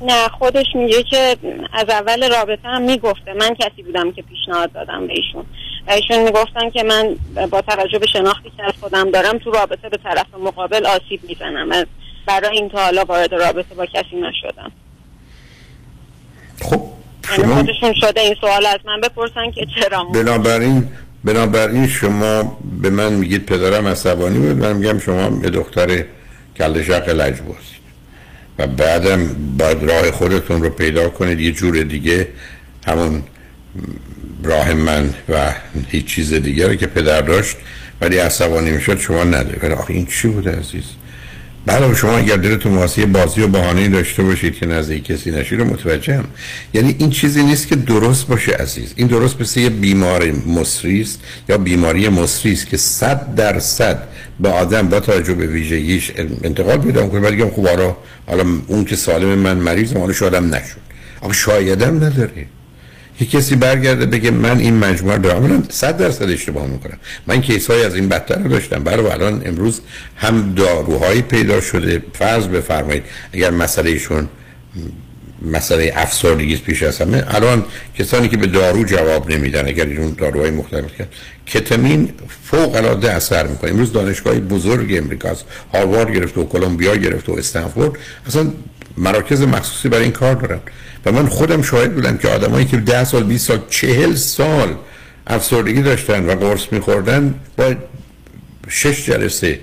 نه خودش میگه که از اول رابطه هم می‌گفته. من کسی بودم که پیشنهاد دادم به ایشون. ایشون می‌گفتن که من با توجه به شناختی که از خودم دارم تو رابطه به طرف مقابل آسیب می‌زنم برای این تا حالا وارد رابطه با کسی نشدم. یعنی شما خودشون شده این سوال از من بپرسن که چرا بنابراین بنابراین شما به من میگید پدرم عصبانی بود. من میگم شما یه دختر کل شق لجبو هستید و بعدم باید راه خودتون رو پیدا کنید. یه جور دیگه همون راه من و هیچ چیز دیگه رو که پدر داشت ولی عصبانی می‌شد شما ندارید ولی آخه این چی بوده عزیز؟ بله شما اگر دلتون واسه بازی و بهانه‌ای داشته باشید که نزدیک کسی رو متوجهم. یعنی این چیزی نیست که درست باشه عزیز. این درست مثل یه بیمار مصری است یا بیماری مصری است که صد درصد به آدم با توجه به ویژگیش انتقال پیدا کنه ولی خب حالا اون که سالم من مریضم حالا شادم نشد. آخه شایدم نداره. یه کسی برگرده بگه من این مجموعه دارم. من صد درصد اشتباه می‌کنم. من کیس های از این بدتر رو داشتم. برای الان امروز هم داروهایی پیدا شده. فرض بفرمایید اگر مسئله ایشون مسئله افسردگی پیش از همه الان کسانی که به دارو جواب نمیدن اگر ایشون داروهای مختلف کرد کتامین فوق العاده اثر می‌کنه. امروز دانشگاه بزرگ امریکا هاروارد گرفت و کلمبیا گرفت و استنفورد. اصلا مراکز مخصوصی برای این کار دارن. و من خودم شاهد بودم که آدمایی که 10 سال 20 سال 40 سال افسردگی داشتن و قرص میخوردن با شش جلسه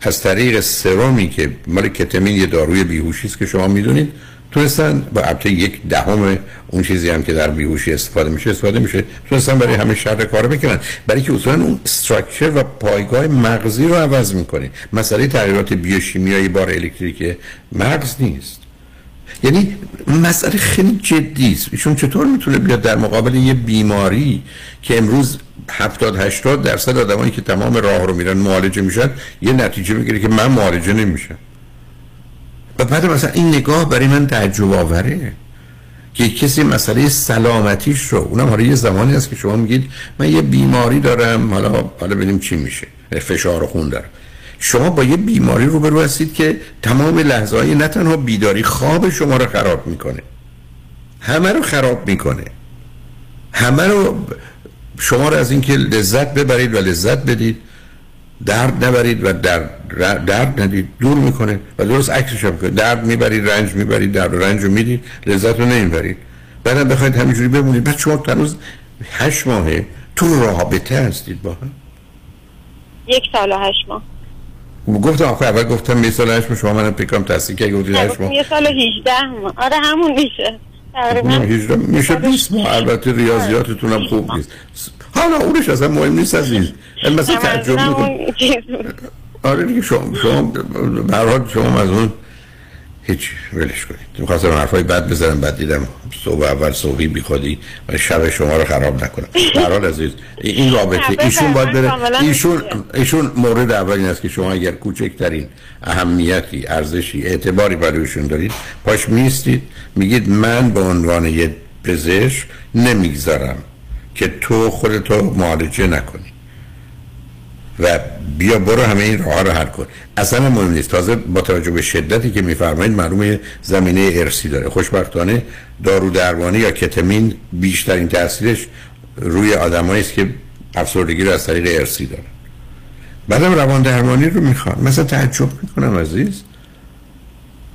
از طریق سرومی که مال کتامین یه داروی بیهوشی است که شما می‌دونید تونستن با البته یک دهم اون چیزی هم که در بیهوشی استفاده میشه استفاده میشه. تونستن برای همه شر کارو بکنن. برای که اصولا اون استراکچر و پایگاه مغزی رو عوض می‌کنه. مسئله تغییرات بیوشیمیایی بار الکتریکی مغز نیست. یعنی مسئله خیلی جدی است. ایشون چطور می‌تونه بیاد در مقابل یه بیماری که امروز 70 80 درصد آدمایی که تمام راه رو میرن معالجه میشن یه نتیجه می‌گیره که من معالجه نمیشم. و بعد مثلا این نگاه برای من تعجب آوره که کسی مسئله سلامتیش رو اونم حالا یه زمانی هست که شما میگید من یه بیماری دارم حالا حالا ببینیم چی میشه. فشار خون دارم. شما با یه بیماری روبرو هستید که تمام لحظه های نه تنها بیداری خواب شما رو خراب می‌کنه. همه رو خراب می‌کنه. همه رو شما رو از اینکه لذت ببرید و لذت بدید درد نبرید و درد, درد ندید دور می‌کنه و درست عکسش هم کنه درد می‌برید رنج می‌برید درد رنج رو می‌دید لذت رو نمی‌برید. بعدم بخواید همینجوری بمونید. بعد شما تنوز هشت ماهه تو رابطه هستید با هم. یک سال و هشت ماه. گفتم آخه اول گفتم یه سال هشت ماه شما منم پیکام تصدیق که گفتید هشت ماه یه سال و هیجده ماه. آره همون میشه. تقریبا میشه 20 ماه. البته ریاضیاتتون هم خوب نیست. حالا اونش اصلا مهم نیست عزیز مثلا تعجب می‌کنم آره دیگه شما شما برحال شما از اون هیچ ولش کنید. می‌خواستم حرفای بد بزنم بعد دیدم صبح اول صبحی بی خودی و شب شما رو خراب نکنم. برحال عزیز این رابطه ایشون باید بره ایشون ایشون مورد اول این است که شما اگر کوچکترین اهمیتی ارزشی اعتباری برای ایشون دارید پاش میستید میگید من به عنوان یه پزشک نمی‌گذارم که تو خودتو معالجه نکنی. و بیا برو همه این راه رو حل کن. اصلا مهم نیست. تازه با توجه به شدتی که میفرمایید معلومه زمینه ارسی داره. خوشبختانه دارو درمانی یا کتمین بیشترین تاثیرش روی آدمایی است که افسردگی رو از طریق ارسی دارن بعدم روان درمانی رو می‌خوان مثلا تعجب می‌کنم عزیز.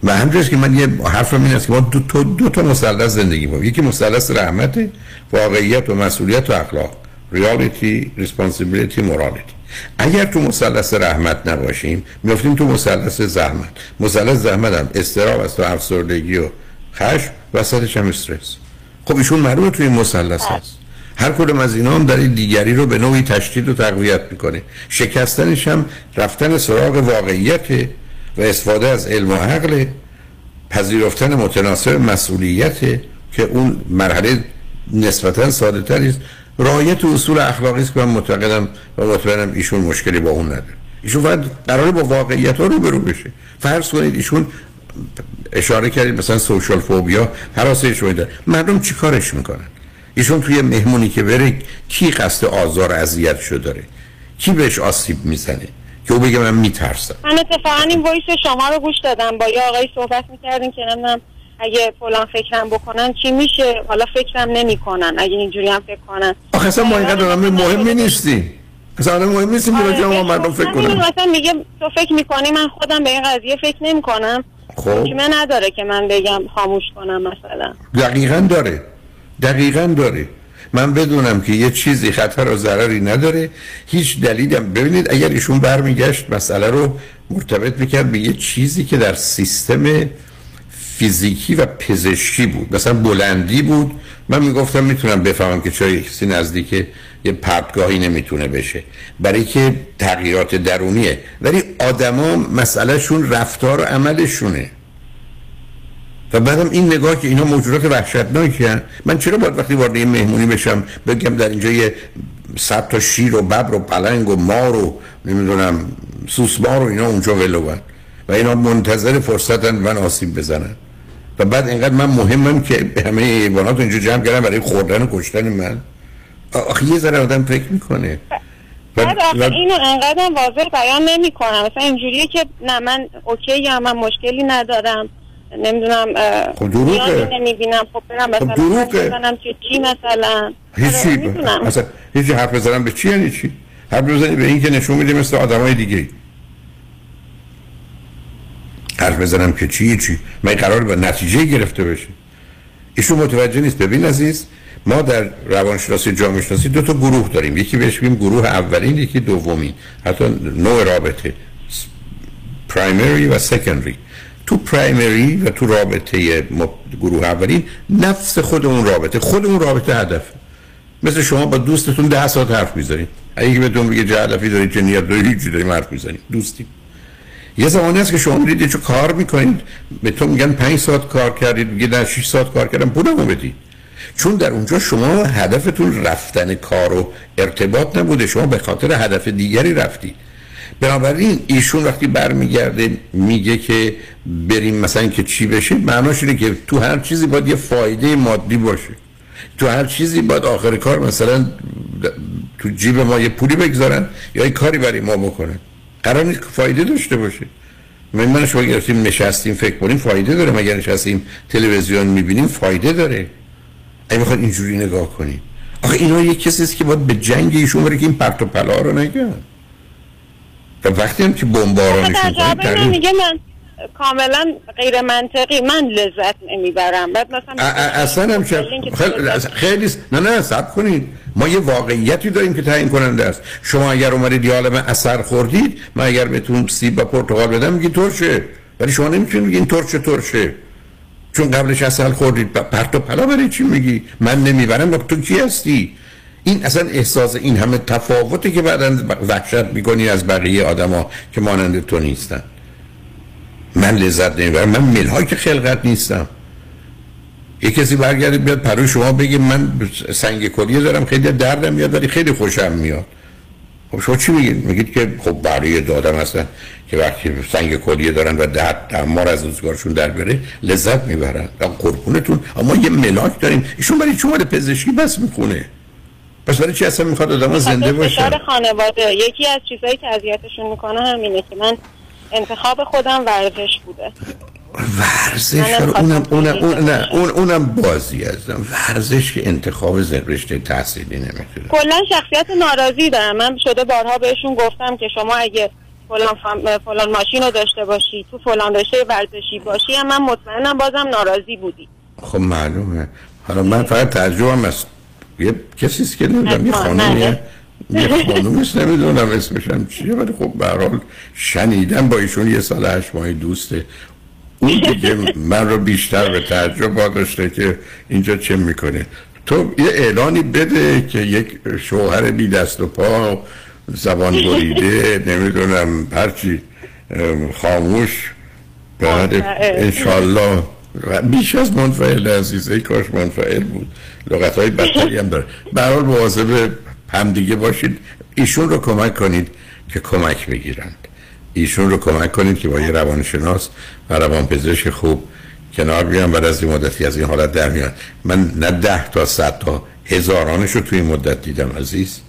و همجاست که من یه حرفم این است که ما دو, تا دو تا مثلث زندگی با یکی مثلث رحمت واقعیت و مسئولیت و اخلاق. ریالیتی ریسپانسیبیلیتی مورالیتی اگر تو مثلث رحمت نباشیم میفتیم تو مثلث زحمت. مثلث زحمت هم استراب است و افسردگی و خشم وسطش هم استرس. خب ایشون معلومه توی این مثلث هست. هر کدوم از اینا هم داره دیگری رو به نوعی تشدید و تقویت می‌کنه. شکستنش هم رفتن سراغ واقعیت و استفاده از علم و عقل پذیرفتن متناسب مسئولیت که اون مرحله نسبتا ساده است. رعایت اصول اخلاقی است که من معتقدم و مطمئنم ایشون مشکلی با اون نداره. ایشون فقط قراره با واقعیت ها روبرو بشه. فرض کنید ایشون اشاره کردید مثلا social phobia هراسه شما داره مردم چیکارش می‌کنن؟ ایشون توی مهمونی که بره کی قصد آزار اذیت شو داره؟ کی بهش آسیب می‌زنه؟ که او بگه من میترسم. من اتفاقا این voice شما رو گوش دادم. با یه آقای صحبت می‌کردین که نمی‌دونم اگه فلان فکرم بکنن چی میشه؟ حالا فکرم نمی‌کنن. اگه اینجوری هم فکر کنن. آخه اصلا ما اینقدر آدم مهمی نیستی. اصلا مهم نیستیم آره که ما مردم فکر کنن. مثلا میگه تو فکر می‌کنی من خودم به این قضیه فکر نمی‌کنم. خب. من نداره که من بگم خاموش کنم مثلا. دقیقا داره. دقیقا داره. من بدونم که یه چیزی خطر و ضرری نداره. هیچ دلیلم. ببینید اگر ایشون برمیگشت مسئله رو مرتبط می‌کرد به یه چیزی که در سیستم فیزیکی و پزشکی بود. مثلا بلندی بود. من می‌گفتم می‌تونم بفهمم که چرا کسی نزدیک یه پرتگاهی نمی‌تونه بشه. برای که تغییرات درونیه. ولی آدما مسئلهشون رفتار و عملشونه. و بعدم این نگاه که اینا موجودات وحشتناکی من چرا باید وقتی وارد یه مهمونی بشم بگم در اینجا یه صد تا شیر و ببر و پلنگ و مار و نمی‌دونم سوسمار و اینا اونجا ولوان و اینا منتظر فرصتن من آسیب بزنن. و بعد اینقدر من مهمم که همه حیوانات اینجا جمع کردن برای خوردن و کشتن من. آخه یه ذره آدم فکر می‌کنه. بعد آخه اینو انقدر واضح بیان نمی کنم مثلا اینجوریه که نه من اوکی یا من مشکلی ندارم. نمی‌دونم خب دروغه. نمی‌بینم. خب برم مثلا خب دروغه بزنم که چی مثلا. هیچی مثلا هیچی حرف بزنم به چی یعنی چی؟ حرف بزنی به این که نشون میده مثل آدمای دیگه حرف بزنم که چی چی؟ من قرار به نتیجه گرفته بشه ایشون متوجه نیست. ببین عزیز ما در روانشناسی جامعه شناسی دو تا گروه داریم. یکی بهش میگیم گروه اولین یکی دومین. حتی نوع رابطه پرایمری و سکندری تو پرایمری و تو رابطه گروه اولین نفس خود اون رابطه خود اون رابطه هدف. مثل شما با دوستتون ده ساعت حرف می‌زنید. اگه بهتون بگه چه هدفی دارید چه نیت دارید هیچی داریم حرف می‌زنید دوستی یه زمانی هست که شما میرید چه کار می‌کنید. به تو میگن پنج ساعت کار کردید میگه در 6 ساعت کار کردم. پولمو بدید. چون در اونجا شما هدفتون رفتن کار و ارتباط نبوده. شما به خاطر هدف دیگری رفتید بنابراین ایشون وقتی برمیگرده میگه که بریم مثلا که چی بشه معناش اینه که تو هر چیزی باید یه فایده مادی باشه. تو هر چیزی باید آخر کار مثلا تو جیب ما یه پولی بگذارن یا یه کاری برای ما بکنن. قرار نیست که فایده داشته باشه. من من شما گرفتیم نشستیم فکر کنیم فایده داره. مگر نشستیم تلویزیون می‌بینیم فایده داره. اگه می‌خواد اینجوری نگاه کنیم آخه اینا یه کسی است که باید به جنگ ایشون بره که این پرت و پلا رو نگن و وقتی هم که بمبارانشون کنید میگه من کاملا غیر منطقی. من لذت نمی‌برم. بعد مثلا اصلا هم خیلی, خیلی نه نه سب کنید. ما یه واقعیتی داریم که تعیین کننده است. شما اگر اومدید یالم اثر خوردید من اگر بهتون سیب و پرتقال بدم میگی ترشه ولی شما نمی‌تونید بگین ترشه ترشه چون قبلش اصل خوردید پرت و پلا برای چی میگی؟ من نمی‌برم. تو کی هستی؟ این اصلا احساس این همه تفاوتی که بعدا وحشت می‌کنی از بقیه آدما که مانند تو نیستن. من لذت نمی‌برم. من ملهای که خلقت نیستم. یه کسی برگرده بیاد پرو شما بگه من سنگ کلیه دارم خیلی دردم میاد ولی خیلی خوشم میاد. خب شما چی میگید؟ میگید که خب برای دادم هستن که وقتی سنگ کلیه دارن و درد دمار از روزگارشون در بره لذت می‌برن. قربونتون. اما یه ملاک داریم. ایشون برای چون پزشکی بس می‌کنه پس برای چی اصلا می‌خواد آدم زنده باشه خانواده. یکی از چیزهایی که اذیتشون می‌کنه همینه که من انتخاب خودم ورزش بوده. ورزش؟ اونم اونم اون نه اون اونم بازی هستم. ورزش که انتخاب رشته تحصیلی نمی‌تونه. کلا شخصیت ناراضی دارم. من شده بارها بهشون گفتم که شما اگه فلان, فلان ماشین رو داشته باشی تو فلان رشته ورزشی باشی من مطمئنم بازم ناراضی بودی. خب معلومه. حالا من فقط ترجمه است یه کسی که نمی‌دونم یه خانمیه یه خانومش نمی‌دونم اسمشم چیه ولی خب برحال شنیدم با ایشون یه سال هشت ماهی دوسته. اون دیگه من رو بیشتر به تجربه داشته که اینجا چه می‌کنه. تو یه اعلانی بده که یک شوهر بی دست و پا زبان بریده نمی‌دونم هرچی خاموش. بعد انشالله بیش از منفعل عزیزه کاش منفعل بود. لغت های بدتری هم داره. برحال مواظب همدیگه باشید. ایشون رو کمک کنید که کمک بگیرند. ایشون رو کمک کنید که با یه روانشناس و روانپزشک خوب کنار بیان. بعد از این مدتی از این حالت در میاد. من نه ده تا صد تا هزارانش رو توی مدت دیدم عزیز.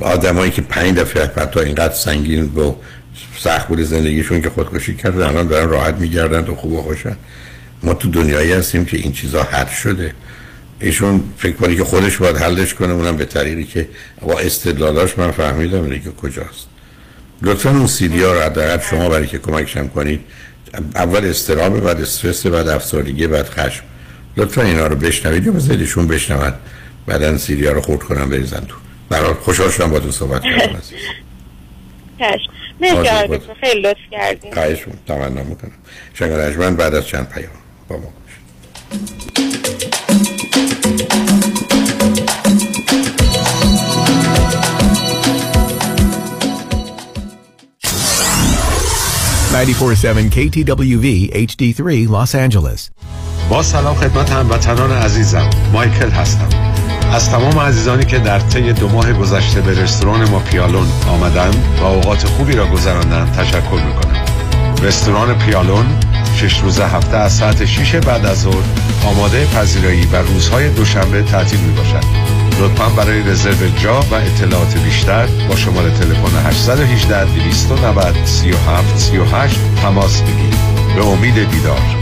آدمایی که پنج دفعه حتی اینقدر سنگین و سخت بود زندگیشون که خودکشی کردن الان دارن راحت میگردن و خوب و خوشن. ما تو دنیایی هستیم که این چیزا حل شده. ایشون فکر کنی که خودش باید حلش کنه اونم به طریقی که با استدلالاش من فهمیدم اینه که کجاست. لطفا اون سیدی ها رو شما برای که کمکشم کنید اول استرابه بعد استرس بعد افسردگی بعد خشم. لطفا اینا رو بشنوید یا بذارید ایشون بشنود. بعدا سیدی ها رو خورد کنم بریزن تو برای خوشحال شدم با تو صحبت کردم. عزیز خیلی لطف کردیم خواهشون تمنا می‌کنم. شنگ بعد از چند پیام با ما 947 KTWV HD3 Los Angeles. با سلام خدمت هموطنان عزیزم. مایکل هستم. از تمام عزیزانی که در طی دو ماه گذشته به رستوران ما پیالون آمدن و اوقات خوبی را گذراندن تشکر می‌کنم. رستوران پیالون شش روز هفته از ساعت 6 بعد از ظهر آماده پذیرایی و روزهای دوشنبه تعطیل می باشد لطفا برای رزرو جا و اطلاعات بیشتر با شماره تلفن 818 290 37 38 تماس بگیرید. به امید دیدار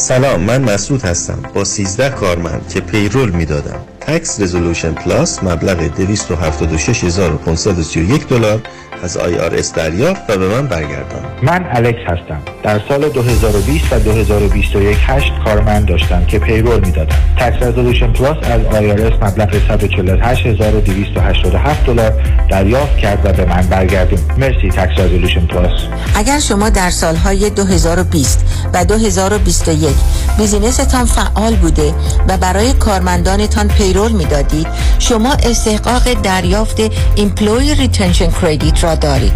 سلام من مسعود هستم با 13 کارمند که payroll می‌دادم. Tax Resolution Plus مبلغ 276531 دلار از IRS دریافت و به من برگردان. من الکس هستم. در سال 2020 و 2021 هشت کارمند داشتم که payroll می‌دادم. Tax Resolution Plus از IRS مبلغ 148287 دلار دریافت کرد و به من برگردون. مرسی Tax Resolution Plus اگر شما در سالهای 2020 و 2021 business تان فعال بوده و برای کارمندانتان payroll می‌دادید شما استحقاق دریافت Employee Retention Credit را دارید.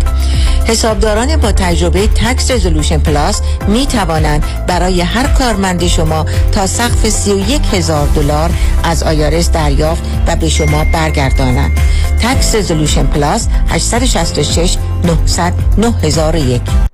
حسابداران با تجربه Tax Resolution Plus می توانند برای هر کارمند شما تا سقف 31 هزار دلار از IRS دریافت و به شما برگردانند. Tax Resolution Plus 866 900 9001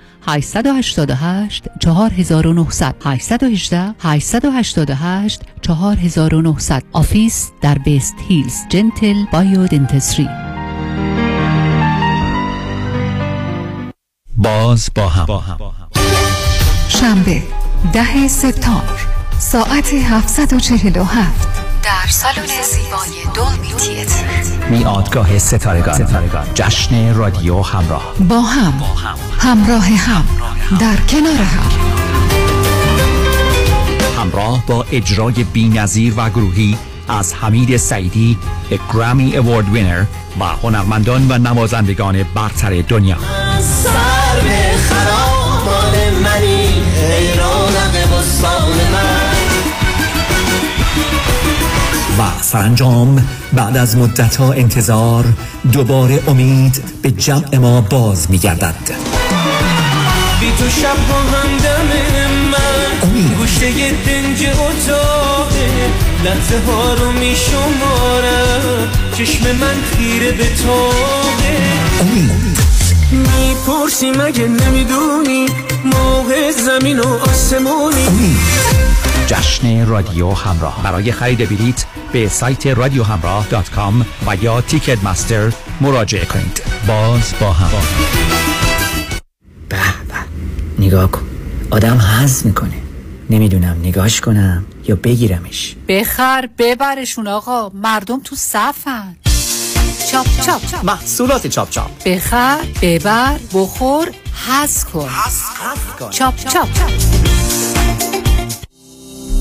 888 4900 818 888 4900 office در West Hills Gentle Biodentistry باز با هم. شنبه ده سپتامبر ساعت 747 در سالن زیبای Dolby Theatre میعادگاه ستارگان. جشن رادیو همراه. با هم. همراه هم. در کنار هم. همراه با اجرای بینظیر و گروهی از حمید سعیدی گرامی اوارد وینر و هنرمندان و نوازندگان برتر دنیا. و سرانجام بعد از مدت ها انتظار دوباره امید به جمع ما باز می گردد بی تو شب با همدم من گوشه دنج اتاقه لحظه ها رو می شمارم چشم من خیره به تاقه. می‌پرسی مگه نمی‌دونی؟ موقع زمین و آسمونی. جشن رادیو همراه. برای خرید بلیت به سایت رادیو همراه دات کام و یا تیکت مستر مراجعه کنید. باز با هم. به به. نگاه کن. آدم حز می‌کنه. نمی‌دونم نگاهش کنم یا بگیرمش. بخر ببرشون آقا. مردم تو صفن. چاپ چاپ. محصولات چاپ چاپ. بخر ببر بخور حز کن. چاپ چاپ.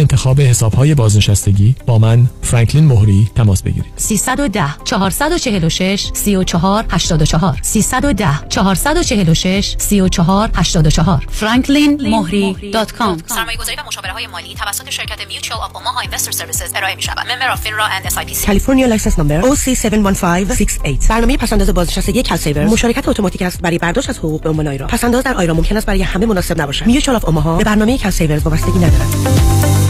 انتخاب حسابهای بازنشستگی با من فرانکلین مهری تماس بگیرید. 310 446 34 84 310 446 34 84 franklinmohri.com سرمایه گذاری و مشاوره های مالی توسط شرکت Mutual of Omaha Investor Services ارائه می شود member of FINRA and SIPC California license number OC71568 برنامه پس‌انداز بازنشستگی CalSavers مشارکت اتوماتیک است برای برداشت از حقوق به عنوان IRA پس‌انداز در IRA ممکن است برای همه مناسب نباشد. Mutual of Omaha به برنامه CalSavers وابستگی ندارد.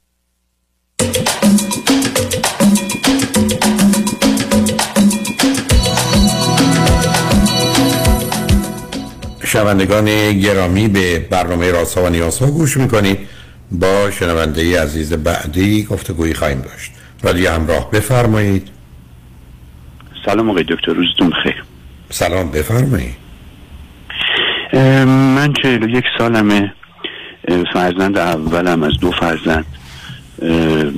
شنوندگان گرامی به برنامه راسا و نیاسا گوش می‌کنید. با شنونده عزیز بعدی گفتگویی خواهیم داشت. رادیو همراه بفرمایید. سلام آقای دکتر روزتون بخیر. سلام بفرمایید. من چهل و یک سالمه. فرزند اولم از دو فرزند.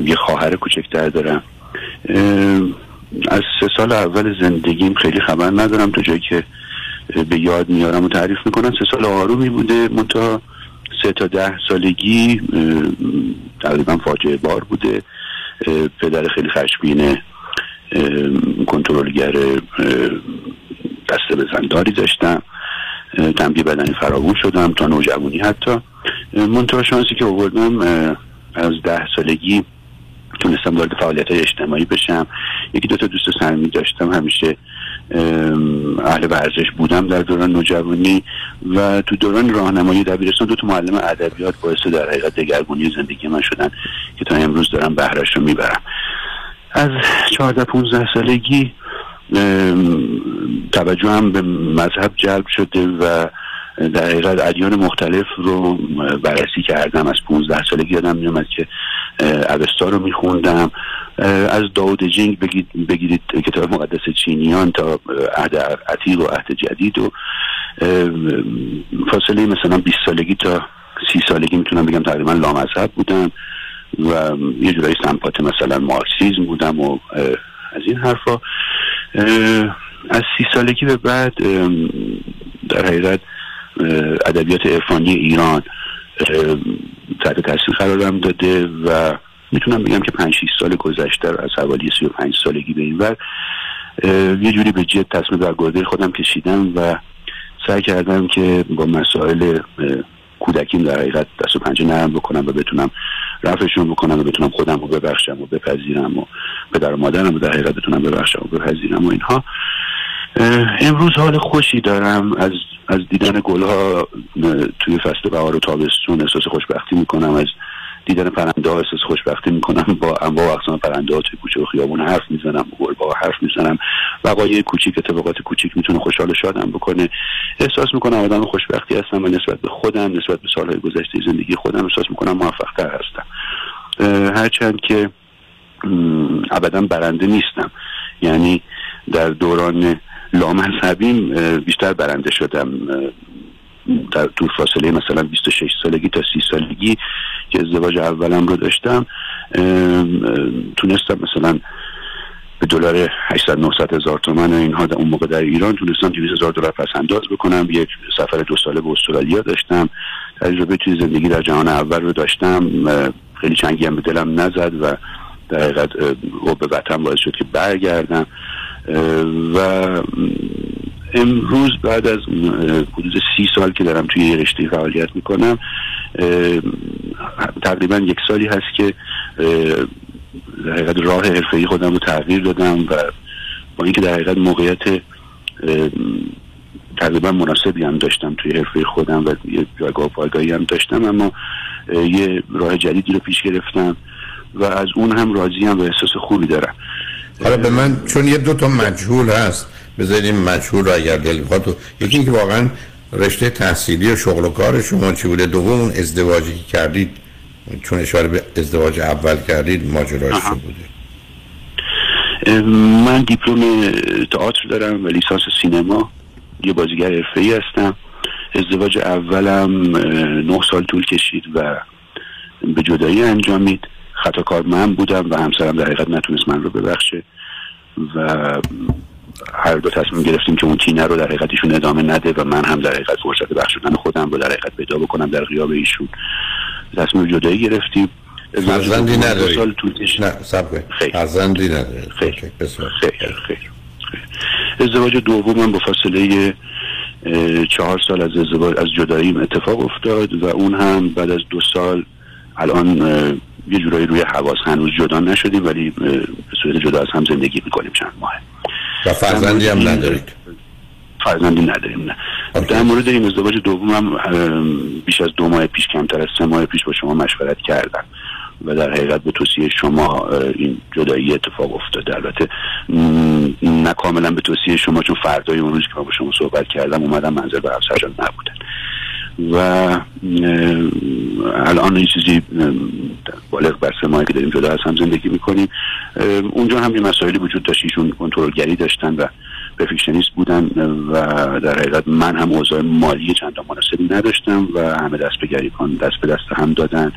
یه خواهر کوچکتر دارم. از سه سال اول زندگیم خیلی خبر ندارم. تا جایی که به یاد میارم و تعریف می‌کنم سه سال آرومی بوده. منتها سه تا ده سالگی تقریبا فاجعه بار بوده. پدر خیلی خشمگین اه، کنترلگر اه، دست بزنداری داشتم. تنبیه بدنی فراوون شدم تا نوجوانی حتی. منتها شانسی که آوردم از ده سالگی تونستم وارد فعالیت های اجتماعی بشم. یکی دو تا دوست صمیمی داشتم همیشه اهل ورزش بودم در دوران نوجوانی و تو دوران راهنمایی دبیرستان دو تا معلم ادبیات باعث در حقیقت دگرگونی زندگی من شدن که تا امروز دارم بهرش رو می‌برم. از 14 15 سالگی ام، توجهم به مذهب جلب شده و در حقیقت ادیان مختلف رو بررسی کردم. از 15 سالگی یادم میومد که اوستا رو میخوندم. از داود جنگ بگید- بگیرید کتاب مقدس چینیان تا عهد عتیق و عهد جدید و فاصله مثلا 20 سالگی تا 30 سالگی می‌تونم بگم تقریبا لامذهب بودم و یه جورایی سمپات مثلا مارکسیزم بودم و از این حرفا. از سی سالگی به بعد در حقیقت ادبیات عرفانی ایران تحت تاثیر قرارم داده و می‌تونم بگم که پنج 6 سال گذشته از حوالی 35 سالگی به این ور. یه جوری به جد تصمیم بر گرده خودم کشیدم و سعی کردم که با مسائل کودکیم در حقیقت دست و پنجه نرم بکنم و بتونم رفعشون بکنم و بتونم خودم رو ببخشم و بپذیرم و پدر و مادرم رو در حقیقت بتونم ببخشم و بپذیرم و اینها. امروز حال خوشی دارم. از از دیدن گلها توی فصل بهار و تابستون احساس خوشبختی می‌کنم. از دیدن پرنده ها احساس خوشبختی می‌کنم. با انواع و اقسام پرنده ها توی کوچه و خیابون حرف می‌زنم با حرف می‌زنم. وقایع کوچیک اتفاقات کوچیک می‌تونه خوشحال و شادم بکنه. احساس می‌کنم آدم خوشبختی هستم و نسبت به خودم نسبت به سالهای گذشته زندگی خودم احساس می‌کنم موفق تر هستم هرچند که ابدا برنده نیستم. یعنی در دوران لامذهبیم بیشتر برنده شدم در طول فاصله مثلا 26 سالگی تا 30 سالگی که ازدواج اولم رو داشتم. تونستم مثلا به دلار 800 900 هزار تومن و اینها در اون موقع در ایران تونستم 200 هزار دلار پس انداز بکنم. یک سفر دو ساله به استرالیا داشتم. تجربه توی زندگی در جهان اول رو داشتم. خیلی چنگی هم به دلم نزد و در حقیقت به وطن باعث شد که برگردم. و امروز بعد از حدود سی سال که دارم توی یه رشته فعالیت می‌کنم تقریبا یک سالی هست که در راه حرفه‌ای خودم رو تغییر دادم و با اینکه در حقیقت موقعیت تقریبا مناسبی هم داشتم توی حرفه خودم و یه جایگاه پایگاهی هم داشتم اما یه راه جدیدی رو پیش گرفتم و از اون هم راضی هم و احساس خوبی دارم. حالا به من چون یه دو تا مجهول هست بذارید این مجهول رو اگر دل بخواد یکی اینکه واقعا رشته تحصیلی و شغل و کار شما چی بوده؟ دوم اون ازدواجی که کردید چون اشاره به ازدواج اول کردید ماجراش چه بوده؟ من دیپلم تئاتر دارم و لیسانس سینما یه بازیگر حرفه‌ای هستم. ازدواج اولم نه سال طول کشید و به جدایی انجامید. خطاکار من بودم و همسرم در حقیقت نتونست من رو ببخشه و هر دو تصمیم گرفتیم که اون تینه رو در حقیقت ایشون ادامه نده و من هم در حقیقت فرصت بخشودن خودم رو در حقیقت پیدا بکنم در غیاب ایشون. تصمیم جدایی گرفتیم. فرزندی دو ندارید؟ سال کشید. نه سب فرزندی ندارید خیر. خیر. خیر ازدواج دومم با فاصله چهار سال از ازدواج از جداییم اتفاق افتاد و اون هم بعد از دو سال الان یه جورایی روی حواس هنوز جدا نشدیم ولی به صورت جدا از هم زندگی می‌کنیم چند ماه. و فرزندی هم ندارید؟ فرزندی نداریم نه. در مورد این ازدواج دومم بیش از دو ماه پیش کمتر از سه ماه پیش با شما مشورت کردم. و در حقیقت به توصیه شما این جدایی اتفاق افتاده. البته نه کاملا به توصیه شما چون فردای اون روز که با شما صحبت کردم اومدم منظر به افسر جان نبودن. و الان این چیزی بالغ بر سه ماهی که داریم جدا از هم زندگی می‌کنیم. اونجا هم یه مسائلی وجود داشت ایشون کنترلگری داشتن و پرفکشنیست بودن و در حقیقت من هم اوضاع مالی چندان مناسبی نداشتم و همه دست به گریبان دست به دست هم دادن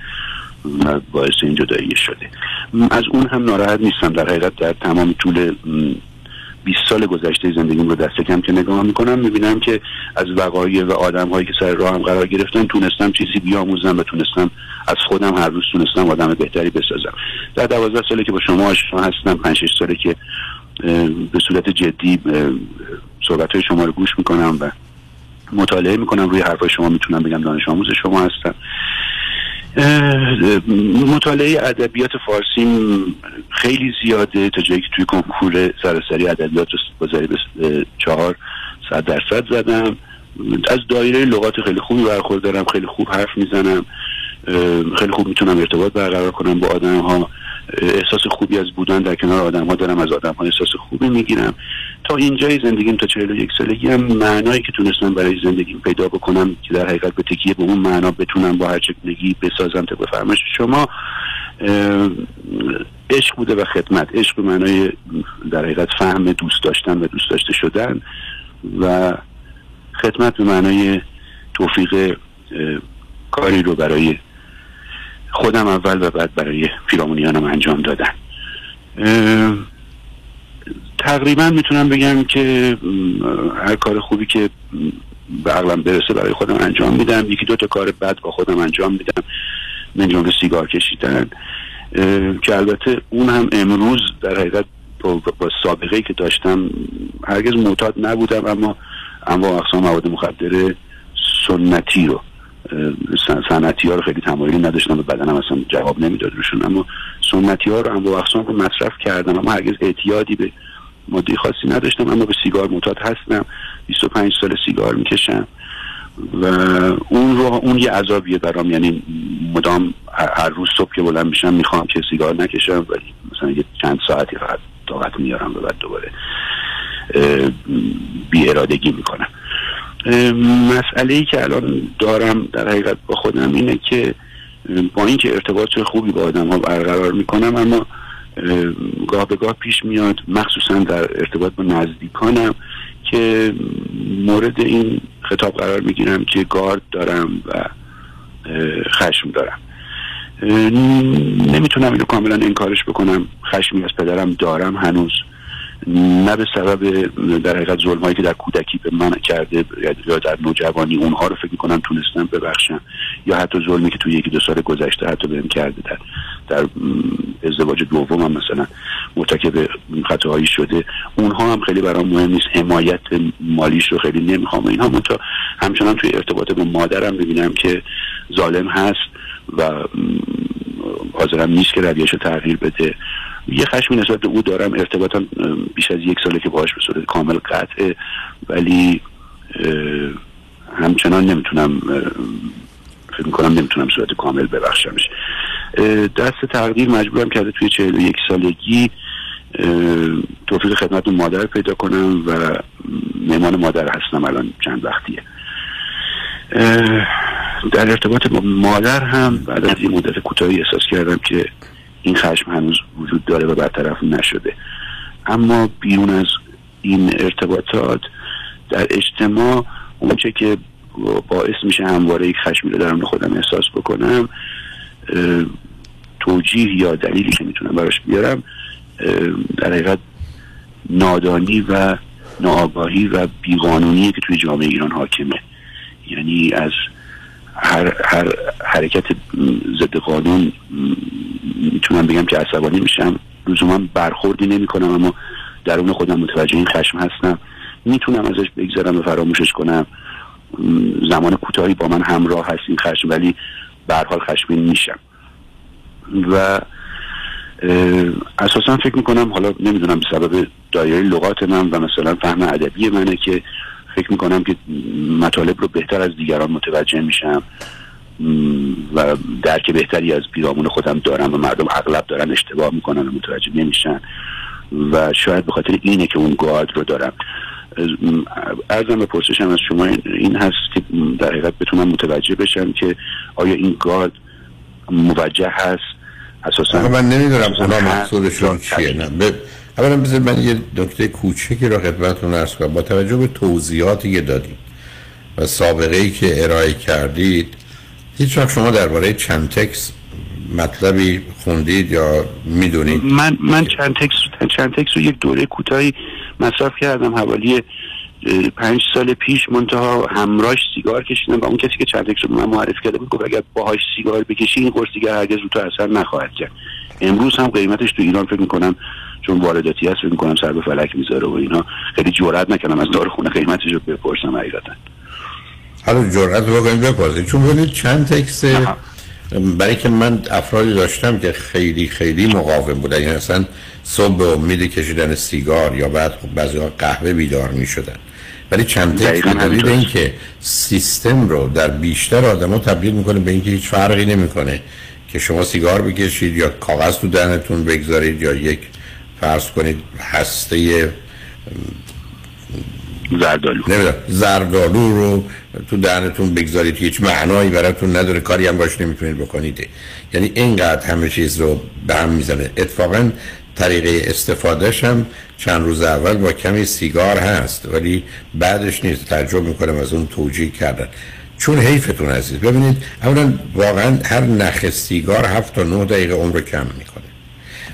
و باعث این جدایی شده. از اون هم ناراحت نیستم. در حقیقت در تمام طول 20 سال گذشته زندگیم رو دست کم که نگاه می‌کنم می‌بینم که از وقایع و آدم هایی که سر راه هم قرار گرفتن تونستم چیزی بیاموزم و تونستم از خودم هر روز تونستم آدم بهتری بسازم. در دوازده ساله که با شما آشنا هستم پنج شش ساله که به صورت جدی صحبت های شما رو گوش می‌کنم و مطالعه می‌کنم روی حرفای شما می‌تونم بگم دانش آموز شما هستم. مطالعه ادبیات فارسی خیلی زیاده تا جایی که توی کنکور سراسری ادبیات گذاری به چهار صد درصد زدم. از دایره لغات خیلی خوبی برخوردارم خیلی خوب حرف می‌زنم خیلی خوب می‌تونم ارتباط برقرار کنم با آدم ها احساس خوبی از بودن در کنار آدم ها دارم از آدم ها احساس خوبی می‌گیرم. تا اینجای زندگیم تا 41 سالگی هم معنایی که تونستم برای زندگیم پیدا بکنم که در حقیقت به تکیه به اون معنا بتونم با هر چگونگی بسازم تا بفرمش شما عشق بوده و خدمت. عشق به معنای در حقیقت فهم دوست داشتن و دوست داشته شدن و خدمت به معنای توفیق کاری رو برای خودم اول و بعد برای پیرامونیانم انجام دادن. تقریبا می‌تونم بگم که هر کار خوبی که به عقلم برسه برای خودم انجام میدم. یکی دو تا کار بد با خودم انجام میدم. من جمله سیگار کشیدن. که البته اون هم امروز در حقیقت با, با سابقه که داشتم هرگز معتاد نبودم اما اما اقسام مواد مخدر سنتی رو سنتی ها رو خیلی تمایلی نداشتم و بدنم اصلا جواب نمی‌داد روشون. اما سنتی ها رو هم با اقسام رو مصرف کردم اما هرگز اعتیادی به ماده خاصی نداشتم اما به سیگار معتاد هستم. 25 سال سیگار می‌کشم. و اون رو اون یه عذابیه برام. یعنی مدام هر روز صبح که بلند میشم می‌خوام که سیگار نکشم ولی مثلا یه چند ساعتی فقط طاقت میارم و بعد دوباره بی ارادگی می‌کنم. مسئله ای که الان دارم در حقیقت با خودم اینه که با اینکه ارتباط خوبی با آدم ها برقرار می‌کنم اما گاه به گاه پیش میاد مخصوصا در ارتباط با نزدیکانم که مورد این خطاب قرار می‌گیرم که گارد دارم و خشم دارم. نمی‌تونم اینو کاملا انکارش بکنم. خشمی از پدرم دارم هنوز. نه به سبب در حقیقت ظلم هایی که در کودکی به من کرده یا در نوجوانی اونها رو فکر می‌کنم تونستم ببخشم یا حتی ظلمی که توی یکی دو سال گذشته حتی بهم کرده در در ازدواج دوم هم مثلا مرتکب خطاهایی شده. اونها هم خیلی برام مهم نیست. حمایت مالیش رو خیلی نمی‌خوام. اینها منتها همچنان توی ارتباط با مادرم می‌بینم که ظالم هست و حاضرم نیست که رویش رو تغییر بده. یه خشمی نسبت به او دارم ارتباطم بیش از یک ساله که باهاش به صورت کامل قطعه. ولی همچنان نمی‌تونم فکر می‌کنم نمی‌تونم صورت کامل ببخشمش. دست تقدیر مجبورم کرده توی چهل و یک سالگی توفیق خدمت مادر پیدا کنم و مهمان مادر هستم الان چند وقتیه. در ارتباط با مادر هم بعد از این مدت کوتاهی احساس کردم که این خشم هنوز وجود داره و برطرف نشده. اما بیرون از این ارتباطات در اجتماع اونچه که باعث میشه همواره یک خشمی رو درون خودم احساس بکنم توجیه یا دلیلی که می‌تونم براش بیارم در حقیقت نادانی و ناآگاهی و بیقانونی که توی جامعه ایران حاکمه. یعنی از هر, هر حرکت ضد قانون می‌تونم بگم که عصبانی میشم. لزوما برخوردی نمی کنم اما درون خودم متوجه این خشم هستم. می‌تونم ازش بگذارم و فراموشش کنم. زمان کوتاهی با من همراه هست این خشم ولی به حال خشمین میشم. و اساسا فکر می‌کنم حالا نمی‌دونم به سبب دایره لغات من و مثلا فهم ادبی منه که فکر می‌کنم که مطالب رو بهتر از دیگران متوجه میشم. و درک بهتری از پیرامون خودم دارم و مردم اغلب دارن اشتباه می‌کنن و متوجه نمیشن. و شاید به خاطر اینه که اون گارد رو دارم. ارزم به پرسشم از شما این هست که در حقیقت بتونم متوجه بشم که آیا این گارد موجه هست اساسا من نمی‌دونم اونا مقصودشون چیه نه. ب... اولا بذار من یه نکته کوچکی رو خدمتتون عرض کنم. با توجه به توضیحاتی که دادید و سابقه ای که ارائه کردید هیچ وقت شما درباره چند تکس مطلبی خوندید یا می‌دونید؟ من من چند تکس چند تکس رو یک دوره کوتاهی مصرف کردم حوالی پنج سال پیش منتها همراش سیگار کشیدم و اون کسی که چند رو من معرفی کرده بود گفت اگر باهاش سیگار بکشی این قرص دیگر هرگز رو تو اثر نخواهد کرد. امروز هم قیمتش تو ایران فکر می‌کنم چون وارداتی هست فکر می‌کنم سر به فلک می‌ذاره و اینا. خیلی جرئت نکنم از دارخونه قیمتش رو بپرسم حقیقتا. حالا جرأت بکنید بپرسید چون ببینید چند تکس برای که من افرادی داشتم که خیلی خیلی مقاوم بودن. یعنی اصلا صبح به امید کشیدن سیگار یا بعد خب بعضی قهوه بیدار می شدن ولی چند تکس دلیل اینکه سیستم رو در بیشتر آدما تبدیل می‌کنه به اینکه هیچ فرقی نمی‌کنه که شما سیگار بکشید یا کاغذ تو دهنتون بگذارید یا یک فرض کنید هسته زردالو نمی‌دونم زردالو رو تو دهنتون بگذارید. هیچ معنایی براتون نداره کاری هم باش نمی‌تونید بکنید. یعنی اینقدر همه چیز رو به هم می‌زنه. اتفاقا طریقه استفادهش هم چند روز اول با کمی سیگار هست ولی بعدش نیست تعجب می‌کنم از اون توجیه کردن. چون حیفتون عزیز ببینید اولا واقعا هر نخ سیگار هفت تا نه دقیقه عمر کم می‌کنه.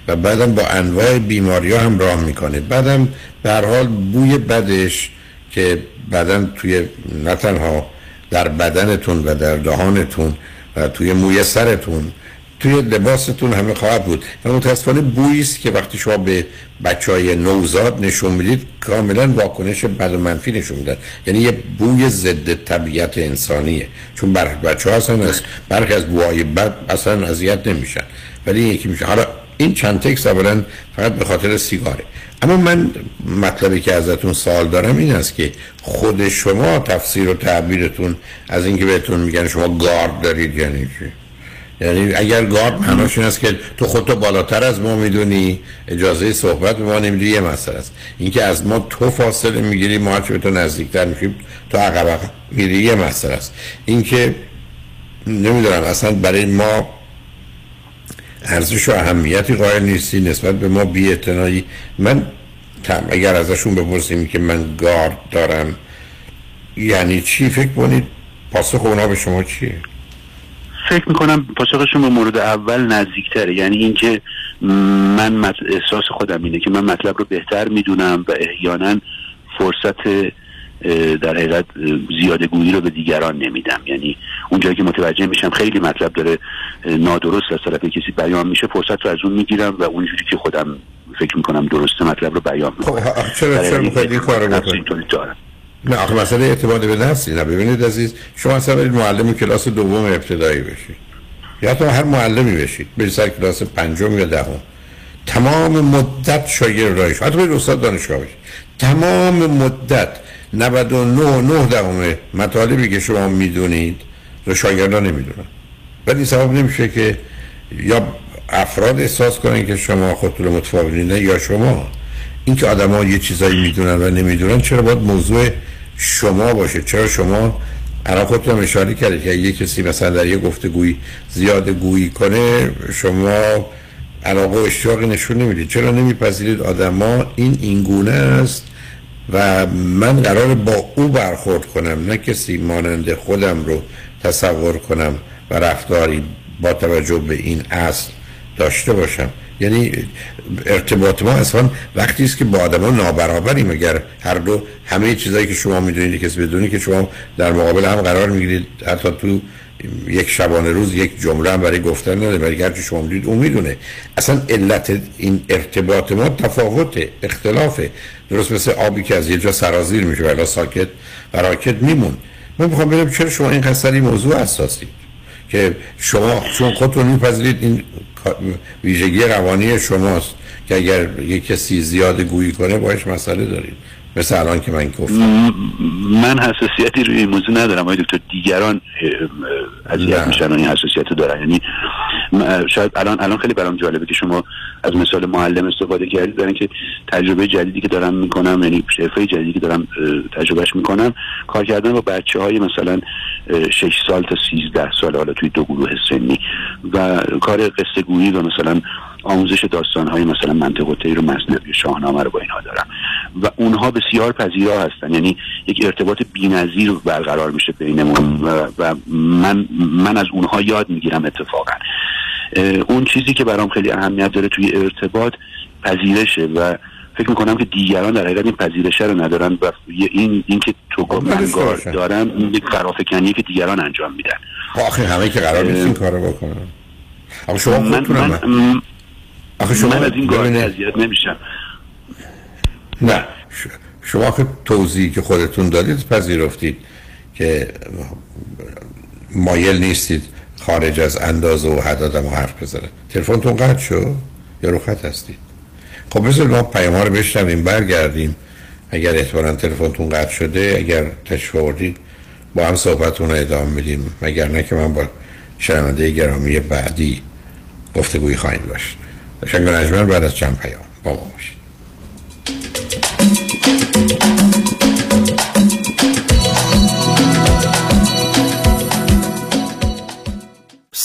و بعدم با انواع بیماری ها هم راه می‌کنه. بعدم در حال بوی بدش که بعدا توی نه تنها در بدنتون و در دهانتون و توی موی سرتون توی لباستون همه خواهد بود. و متاسفانه بویی است که وقتی شما به بچه های نوزاد نشون می‌دید کاملا واکنش بد و منفی نشون میدن. یعنی یه بوی ضد طبیعت انسانیه. چون بر بچه ها اصلا از برخی از بوهای بد اصلا اذیت نمیشن. ولی یکی میشه. حالا این چند تکس اولا فقط به خاطر سیگاره. اما من مطلبی که ازتون سوال دارم این است که خود شما تفسیر و تعبیرتون از اینکه بهتون میگن شما گارد دارید یعنی چی؟ یعنی اگر گارد معناش این است که تو خودتو بالاتر از ما می‌دونی اجازه صحبت به ما نمیدی یه مسئله است. اینکه از ما تو فاصله می‌گیری ما هرچی به تو نزدیکتر میشیم تو عقب میری یه مسئله است. اینکه نمی‌دونم اصلا برای ما ارزش و اهمیتی قائل نیستی نسبت به ما بی من اگر ازشون بپرسیم که من گارد دارم یعنی چی؟ فکر کنید پاسخ اونا به شما چیه؟ فکر می‌کنم پاسخشون به مورد اول نزدیکتره. یعنی اینکه من احساس خودم اینه که من مطلب رو بهتر می‌دونم و احیانا فرصت در حقیقت زیاده گویی رو به دیگران نمیدم. یعنی اونجایی که متوجه میشم خیلی مطلب داره نادرست از طرف کسی بیان میشه فرصت رو از اون می‌گیرم و اونجوری که خودم فکر می‌کنم درسته مطلب رو بیان می‌کنم. خب چرا چرا این کار رو نه آخه مسئله اعتماد به نفسی نه. ببینید عزیز شما اصلا برید معلم کلاس دوم ابتدایی بشید. یا تو هر معلمی بشید. برید سر کلاس پنجم یا دهم. تمام مدت شاگرد رایش. حتی برید استاد دانشگاه بشید. تمام مدت 99 نه دهم مطالبی که شما می‌دونید رو شاگردان نمی‌دونن. ولی سبب نمیشه که یا افراد احساس کنن که شما خودتون متفاوتین یا شما. اینکه آدما یه چیزایی می‌دونن و نمی‌دونن چرا باید موضوع شما باشه. چرا شما الان خودتون اشاره کردید که یه کسی مثلا در یه گفتگویی زیاد گویی کنه شما علاقه و اشتیاقی نشون نمی‌دید. چرا نمیپذیرید آدما این اینگونه است و من قرار با او برخورد کنم نه کسی مانند خودم رو تصور کنم و رفتاری با توجه به این اصل داشته باشم. یعنی ارتباط ما اصلا وقتی است که با آدم ها نابرابریم. اگر هر دو همه چیزایی که شما می‌دونید کسی بدونی که شما در مقابل هم قرار می‌گیرید. حتی تو یک شبانه روز یک جمله هم برای گفتن نداره ولی گرچه شما می‌دونید اون می‌دونه. اصلا علت این ارتباط ما تفاوته اختلافه. درست مثل آبی که از یه جا سرازیر میشه ولی ساکت و راکت میمون. من می‌خوام ببینم چرا شما این قصری موضوع اساسی که شما چون خودتون میپذیرید این ویژگی روانی شماست که اگر یک کسی زیاد گویی کنه باش مسئله دارید مثل الان که من گفتم. من حساسیتی روی این موضوع ندارم. آقای دکتر دیگران اذیت میشن و این حساسیت دارن. یعنی شاید الان الان خیلی برام جالبه که شما از مثال معلم استفاده کردید برای اینکه تجربه جدیدی که دارم می‌کنم یعنی حرفه جدیدی که دارم تجربهش می‌کنم کار کردن با بچه های مثلا 6 سال تا 13 سال حالا توی دو گروه سنی و کار قصه گویی و مثلا آموزش داستان های مثلا منطق و تیر و مصنوی شاهنامه رو با اینها دارم. و اونها بسیار پذیرا هستن. یعنی یک ارتباط بی‌نظیر برقرار میشه بینمون و, و من من از اونها یاد می‌گیرم اتفاقا. اون چیزی که برام خیلی اهمیت داره توی ارتباط پذیرشه و فکر می‌کنم که دیگران در حقیقت این پذیرشه رو ندارن و این این که تو من دارم این یک فرافکنیه که دیگران انجام میدن. آخه همه که قرار نیست این کارو بکنن. اما شما من, من, آخه شما من از این گاهی اذیت نمیشم. نه شما که توضیحی که خودتون دادید پذیرفتید که مایل نیستید خارج از اندازه و حدادم حرف بزنه. تلفنتون قطع شد؟ یا رو خط هستید؟ خب بذار ما پیام ها رو بشنویم برگردیم. اگر احتمالا تلفنتون قطع شده اگر تشوردید با هم صحبتون رو ادامه میدیم. مگر نه که من با شنونده گرامی بعدی گفتگوی خواهیم داشت. شنگ نجمن بعد از چند پیام با ما باشید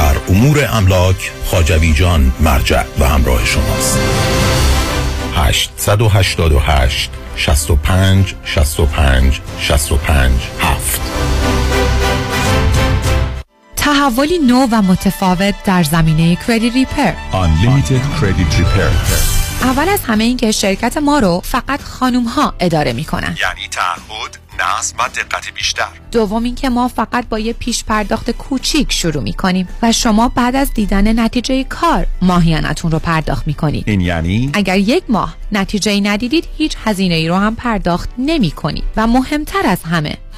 در امور املاک خاجوی جان مرجع و همراه شماست. 888 65 65 65 7 تحولی نو و متفاوت در زمینه کردی ریپر. Unlimited Credit Repair. اول از همه این که شرکت ما رو فقط خانوم ها اداره می‌کنن. یعنی تعهد نظم و دقت بیشتر. دوم اینکه ما فقط با یه پیش پرداخت کوچیک شروع می‌کنیم و شما بعد از دیدن نتیجه کار ماهیانتون رو پرداخت می‌کنید. این یعنی؟ اگر یک ماه نتیجه ندیدید هیچ هزینه ای رو هم پرداخت نمی کنید و مهمتر از همه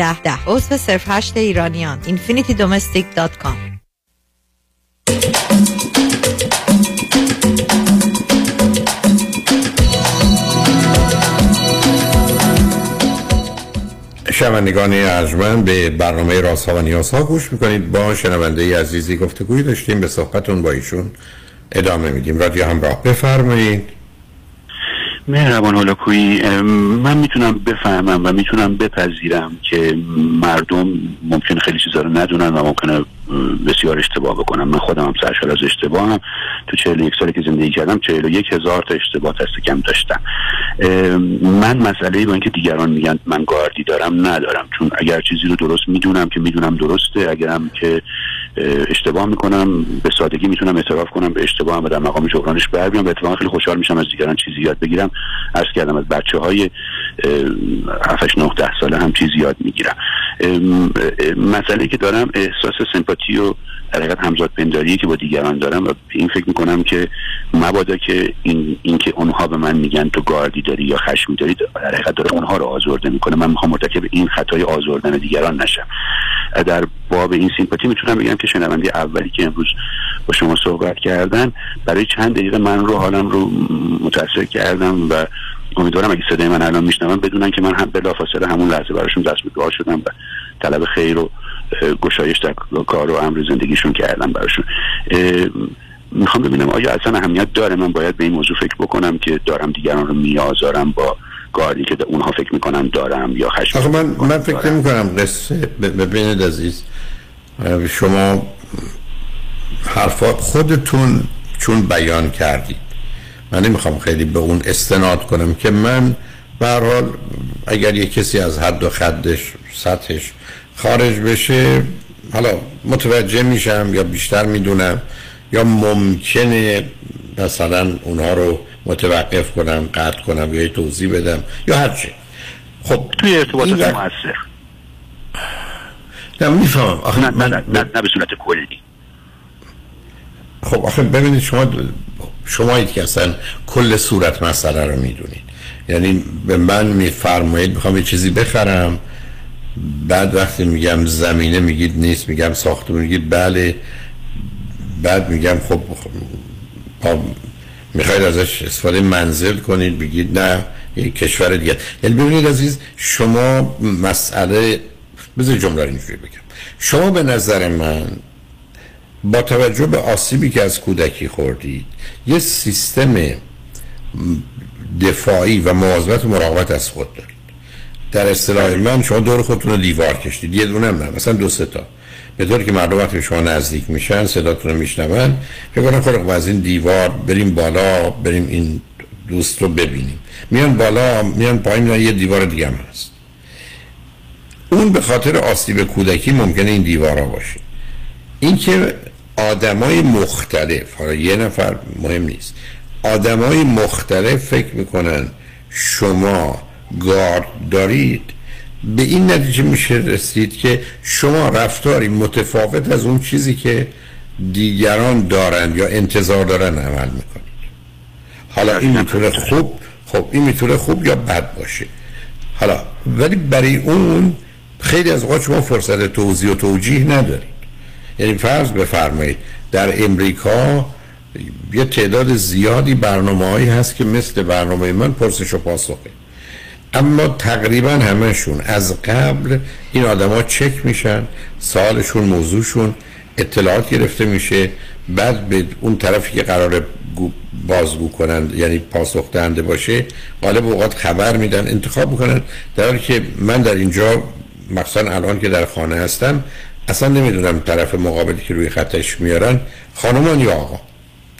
ده. ده عضو صرف هشت ایرانیان. infinitydomestic.com شنوندگان به برنامه راست ها و نیاز ها گوش می‌کنید. با شنونده عزیزی گفتگوی داشتیم. به صحبتون با ایشون ادامه میدیم. رادیو همراه. بفرمایید. مهربان هولاکویی من می‌تونم بفهمم و می‌تونم بپذیرم که مردم ممکن خیلی چیزا رو ندونن و ممکنه بسیار اشتباه بکنم من خودم هم سرشار از اشتباه هم تو 41 سالی که زندگی کردم 41 هزار تا اشتباه دست کم داشتم. من مسئله با اینکه دیگران میگن من گاردی دارم ندارم. چون اگر چیزی رو درست می‌دونم که می‌دونم درسته اگرم که اشتباه می‌کنم به سادگی می‌تونم اعتراف کنم به اشتباهم و در مقام جبرانش بر بیام. و اتفاقا خیلی خوشحال میشم از دیگران چیزی یاد بگیرم. عرض کردم از بچه های 7 9 10 ساله هم چیزی یاد می‌گیرم. مسئله که دارم احساس سمپاتی و در حقیقت همزاد پنداری که با دیگران دارم و این فکر می‌کنم که مبادا که این, این که اونها به من میگن تو گاردی داری یا خشمی داری در حقیقت داره اونها رو آزرده می‌کنه. من می‌خوام مرتکب این خطای آزردن دیگران نشم. در باب این سیمپاتی می‌تونم بگم که شنونده اولی که امروز با شما صحبت کردن برای چند دقیقه من رو حالم رو متاثر کردم و امیدوارم اگه صدای من الان میشنون بدونن که من هم بلافاصله همون لحظه براشون دست به دعا شدم و طلب خیر و گشایش در کار و امر زندگیشون کردم براشون. می‌خوام ببینم آیا اصلا اهمیت داره؟ من باید به این موضوع فکر بکنم که دارم دیگران رو میآزارم با گاردی که اونها فکر می‌کنن دارم یا خشم آخه من من فکر نمی کنم قصه ببینید عزیز. شما حرفات خودتون چون بیان کردید. من نمی‌خوام خیلی به اون استناد کنم که من به حال اگر یه کسی از حد و خدش سطحش خارج بشه حالا متوجه میشم یا بیشتر می‌دونم یا ممکنه مثلا اونها رو متوقف کنم قطع کنم یا توضیح بدم یا هرچی. خب توی ارتباطات موثر نه می‌فهمم آخه نه, نه, نه, نه, نه به صورت کلی. خب آخه ببینید شما شما که اصلا کل صورت مسئله رو می‌دونید. یعنی به من میفرمایید می‌خوام یه چیزی بخرم. بعد وقتی میگم زمینه میگید نیست. میگم ساختمون میگید بله. بعد میگم خب می‌خواید ازش استفاده منزل کنید بگید نه یک کشور دیگه. یعنی ببینید عزیز شما مسئله بذار جمله اینجوری بگم. شما به نظر من با توجه به آسیبی که از کودکی خوردید یه سیستم دفاعی و مواظبت و مراقبت از خود دارید. در اصطلاح من شما دور خودتون رو دیوار کشید یه دونه نه مثلا دو سه تا. به طوری که مردم وقتی شما نزدیک میشن صداتون رو میشنون. فکر کنم خب از این دیوار بریم بالا بریم این دوست رو ببینیم. میان بالا میان پایین یه دیوار دیگه هم هست. اون به خاطر آسیب کودکی ممکنه این دیوارا باشه. این که آدمای مختلف حالا یه نفر مهم نیست. آدمای مختلف فکر می‌کنن شما گارد دارید. به این نتیجه میشه رسید که شما رفتاری متفاوت از اون چیزی که دیگران دارند یا انتظار دارن عمل می‌کنید. حالا این می‌تونه خوب خب این می‌تونه خوب یا بد باشه. حالا ولی برای اون خیلی از اوقات شما فرصت توضیح و توجیه ندارید. یعنی فرض بفرمایید در امریکا یه تعداد زیادی برنامه هایی هست که مثل برنامه من پرسش و پاسخه. اما تقریبا همهشون از قبل این آدما چک میشن سالشون موضوعشون اطلاعات گرفته میشه بعد به اون طرفی که قرار بازگو کنند یعنی پاسخ دهنده باشه غالب اوقات خبر میدن انتخاب می‌کنن. در حالی که من در اینجا مخصوصا الان که در خانه هستم اصلا نمی‌دونم طرف مقابلی که روی خطش میارن خانمان یا آقا.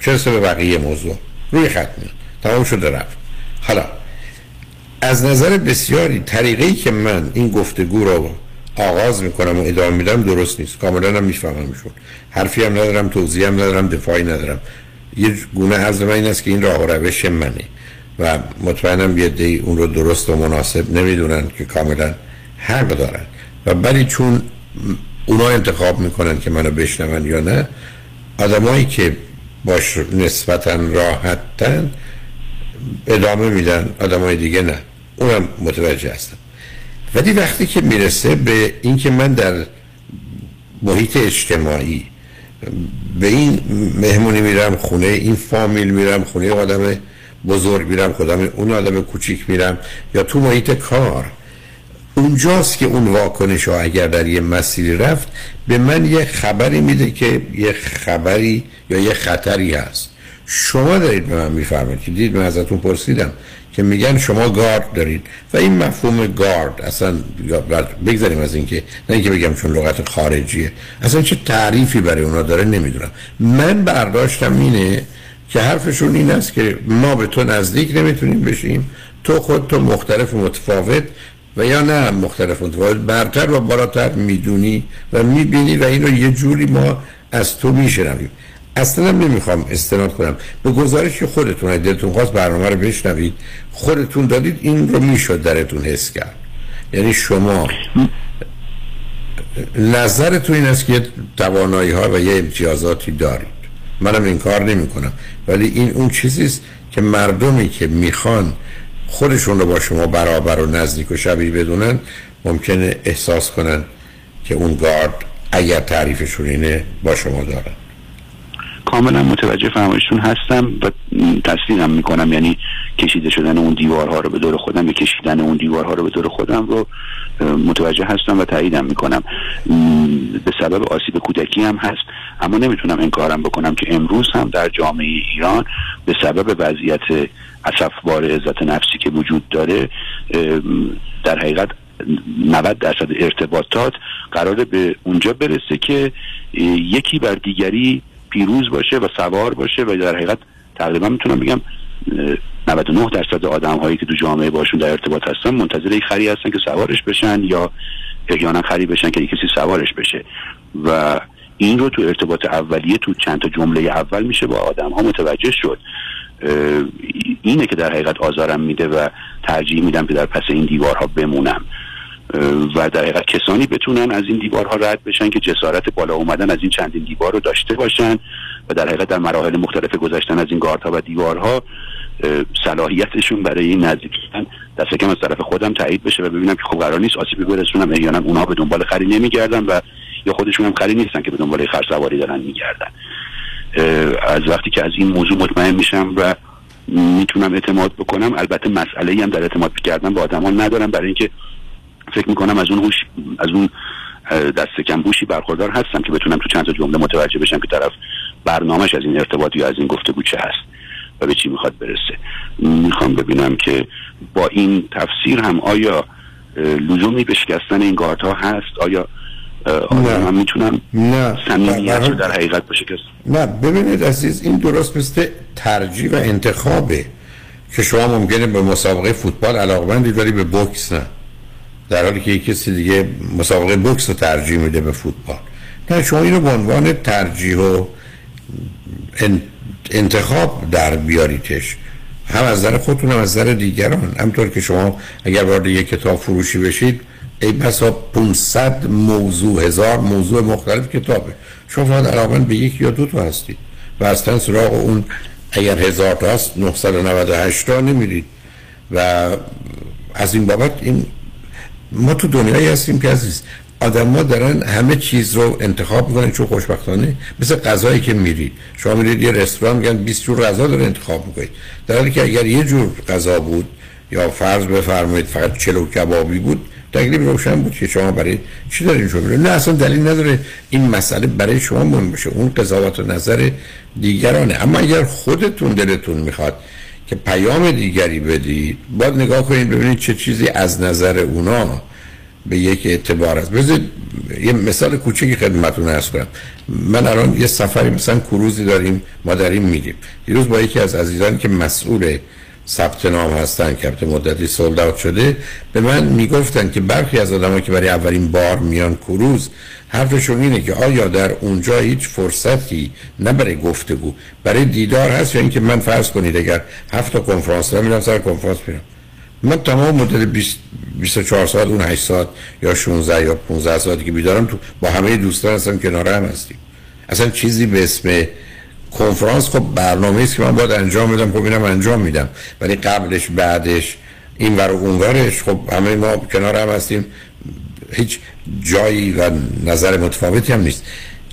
چه به بقیه موضوع؟ روی خط میاد. تمام شده رفت. حالا از نظر بسیاری طریقی که من این گفتگو رو آغاز می‌کنم و ادامه میدم درست نیست. کاملا هم میفهممشون حرفی هم ندارم توضیح هم ندارم دفاعی ندارم. یه گونه از من این است که این راه و روش منه. و مطمئنم یه دی اون رو درست و مناسب نمی‌دونن که کاملا حق دارن. و ولی چون اونا انتخاب می‌کنن که منو بشنون یا نه آدمایی که باش نسبتا راحتن ادامه میدن آدمای دیگه نه. اونم متوجه هستم. ولی وقتی که می‌رسه به اینکه من در محیط اجتماعی به این مهمونی میرم خونه این فامیل میرم خونه آدم بزرگ میرم خودم اون آدم کوچیک میرم یا تو محیط کار اونجاست که اون واکنش ها اگر در یه مسیری رفت به من یه خبری میده که یه خبری یا یه خطری هست. شما دارید به من میفرمایید که دید من ازتون پرسیدم که میگن شما گارد دارید. و این مفهوم گارد اصلا بگذاریم از اینکه نه اینکه بگم چون لغت خارجیه. اصلا چه تعریفی برای اونا داره نمی‌دونم. من برداشتم اینه که حرفشون این است که ما به تو نزدیک نمی‌تونیم بشیم. تو خود تو مختلف متفاوت و یا نه مختلف متفاوت برتر و بالاتر می‌دونی و می‌بینی و این رو یه جوری ما از تو میشنویم. اصلا نمی‌خوام استناد کنم. به گزارش خودتون دلتون خواست برنامه رو بشنوید خودتون دادید این رو می‌شد درتون حس کرد. یعنی شما نظرتون این است که توانایی ها و یه امتیازاتی دارید. منم این کار نمی کنم ولی این اون چیزی است که مردمی که می‌خوان خودشون رو با شما برابر و نزدیک و شبیه بدونن ممکنه احساس کنن که اون گارد اگر تعریفشون اینه با شما دارن. کاملا متوجه فرمایشتون هستم و تصدیقم می‌کنم یعنی کشیده شدن اون دیوارها رو به دور خودم یا کشیدن اون دیوارها رو به دور خودم رو متوجه هستم و تاییدم می‌کنم. به سبب آسیب کودکی هم هست اما نمی‌تونم انکارم بکنم که امروز هم در جامعه ایران به سبب وضعیت اصفبار عزت نفسی که وجود داره در حقیقت 90 درصد ارتباطات قراره به اونجا برسه که یکی بر دیگری پیروز باشه و سوار باشه و در حقیقت تقریبا می‌تونم بگم 99 درصد آدم هایی که تو جامعه باشون در ارتباط هستن منتظر یک خری هستن که سوارش بشن یا احیانا خری بشن که کسی سوارش بشه. و این رو تو ارتباط اولیه تو چند تا جمله اول میشه با آدم ها متوجه شد. اینه که در حقیقت آزارم میده و ترجیح میدم که در پس این دیوارها بمونم. و در حقیقت کسانی بتونن از این دیوارها رد بشن که جسارت بالا اومدن از این چندین دیوار رو داشته باشن و در حقیقت در مراحل مختلف گذشتن از این گاردها و دیوارها صلاحیتشون برای این نزدیک دست کم از طرف خودم تایید بشه و ببینم که خب قرار نیست آسیبی برسونم. احیانا اونها به دنبال خری نمیگردن و یا خودشون هم خری نیستن که به دنبال خر سواری دارن میگردن. از وقتی که از این موضوع مطمئن میشم و می‌تونم اعتماد بکنم البته مسئله هم در اعتماد کردن با آدمان ندارم. برای اینکه فکر می‌کنم از اون هوش از اون دست کم هوشی برخوردار هستم که بتونم تو چند تا جمله متوجه بشم که طرف برنامهش از این ارتباط یا از این گفتگو چه هست و به چی می‌خواد برسه. می‌خوام ببینم که با این تفسیر هم آیا لزومی به شکستن این ها هست؟ آیا نه. من می‌تونم نه. صمیمیت رو در حقیقت بشکست نه ببینید عزیز این درست مثل ترجیح و انتخابه که شما ممکنه به مسابقه فوتبال علاقمندید ولی به بوکس نه. در حالی که کسی دیگه مسابقه بوکس رو ترجیح میده به فوتبال. نه شما این رو به عنوان ترجیح و انتخاب در بیاریتش هم از نظر خودتون هم از نظر دیگران. همطور که شما اگر وارد یک کتاب فروشی بشید ای بسا 500 موضوع هزار موضوع مختلف کتابه. شما فقط علاقمند به یک یا دو تا هستید و اصلا سراغ اون اگر هزار تا هست 998 تا نمیرید. و از این بابت این ما تو دنیایی هستیم که عزیز آدما دارن همه چیز رو انتخاب می‌کنن چون خوشبختانه مثل غذایی که میرید. شما میرید یه رستوران میگن 20 جور غذا داره انتخاب می‌کنید. در حالی که اگر یه جور غذا بود یا فرض بفرمایید فقط چلو کبابی بود تکلیف روشن بود که شما برای چی دارین شما نه اصلا دلیل نداره این مسئله برای شما مهم بشه اون قضاوت و نظر دیگرانه. اما اگر خودتون دلتون می‌خواد که پیام دیگری بدید باید نگاه کنید ببینید چه چیزی از نظر اونا به یک اعتبار است. بذارید یه مثال کوچکی خدمتتون عرض کنم. من الان یه سفری مثلا کروزی داریم ما داریم میریم. دیروز با یکی از عزیزان که مسئول ثبت نام هستن که مدتی سولد شده. به من می‌گفتن که برخی از آدمایی که برای اولین بار میان کروز حرفشون اینه که آیا در اونجا هیچ فرصتی نه برای گفتگو برای دیدار هست یا اینکه من فرض کنید اگر هفت تا کنفرانس دارم میرم سر کنفرانس میرم. من تمام مدت 24 ساعت اون 8 ساعت یا 16 یا 15 ساعتی که بیدارم تو با همه دوستان هستم کنار هم هستیم. اصلا چیزی به اسم کنفرانس خب برنامه است که من باید انجام بدم. خب اینم انجام میدم. ولی قبلش بعدش این ور اونورش خب همه ما کنار هم هستیم. هیچ جایی و نظر متفاوتی هم نیست.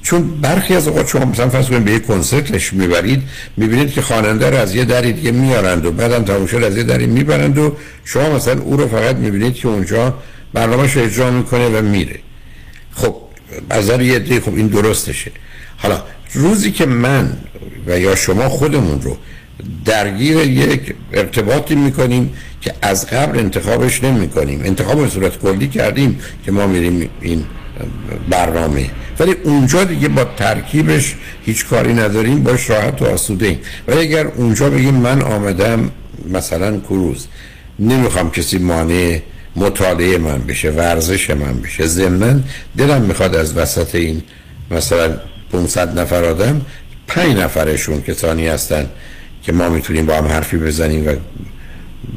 چون برخی از اوقات شما مثلا فرض کنید به یک کنسرتش می‌برید می‌بینید که خواننده رو از یه دری دیگه میارند و بعدم شد از یه دری می‌برند و شما مثلا او رو فقط می‌بینید که اونجا برنامهش اجرا می‌کنه و میره. خب از یه خب این درستشه. حالا روزی که من و یا شما خودمون رو درگیر یک ارتباطی می‌کنیم که از قبل انتخابش نمی کنیم انتخاب به صورت کلی کردیم که ما میریم این برنامه. ولی اونجا دیگه با ترکیبش هیچ کاری نداریم باش راحت و آسوده ایم. ولی اگر اونجا بگیم من آمدم مثلا کروز نمی‌خوام کسی مانع مطالعه من بشه ورزش من بشه ضمن دلم می‌خواد از وسط این مثلا 500 نفر آدم پنج نفرشون کسانی هستن که ما می‌تونیم با هم حرفی بزنیم و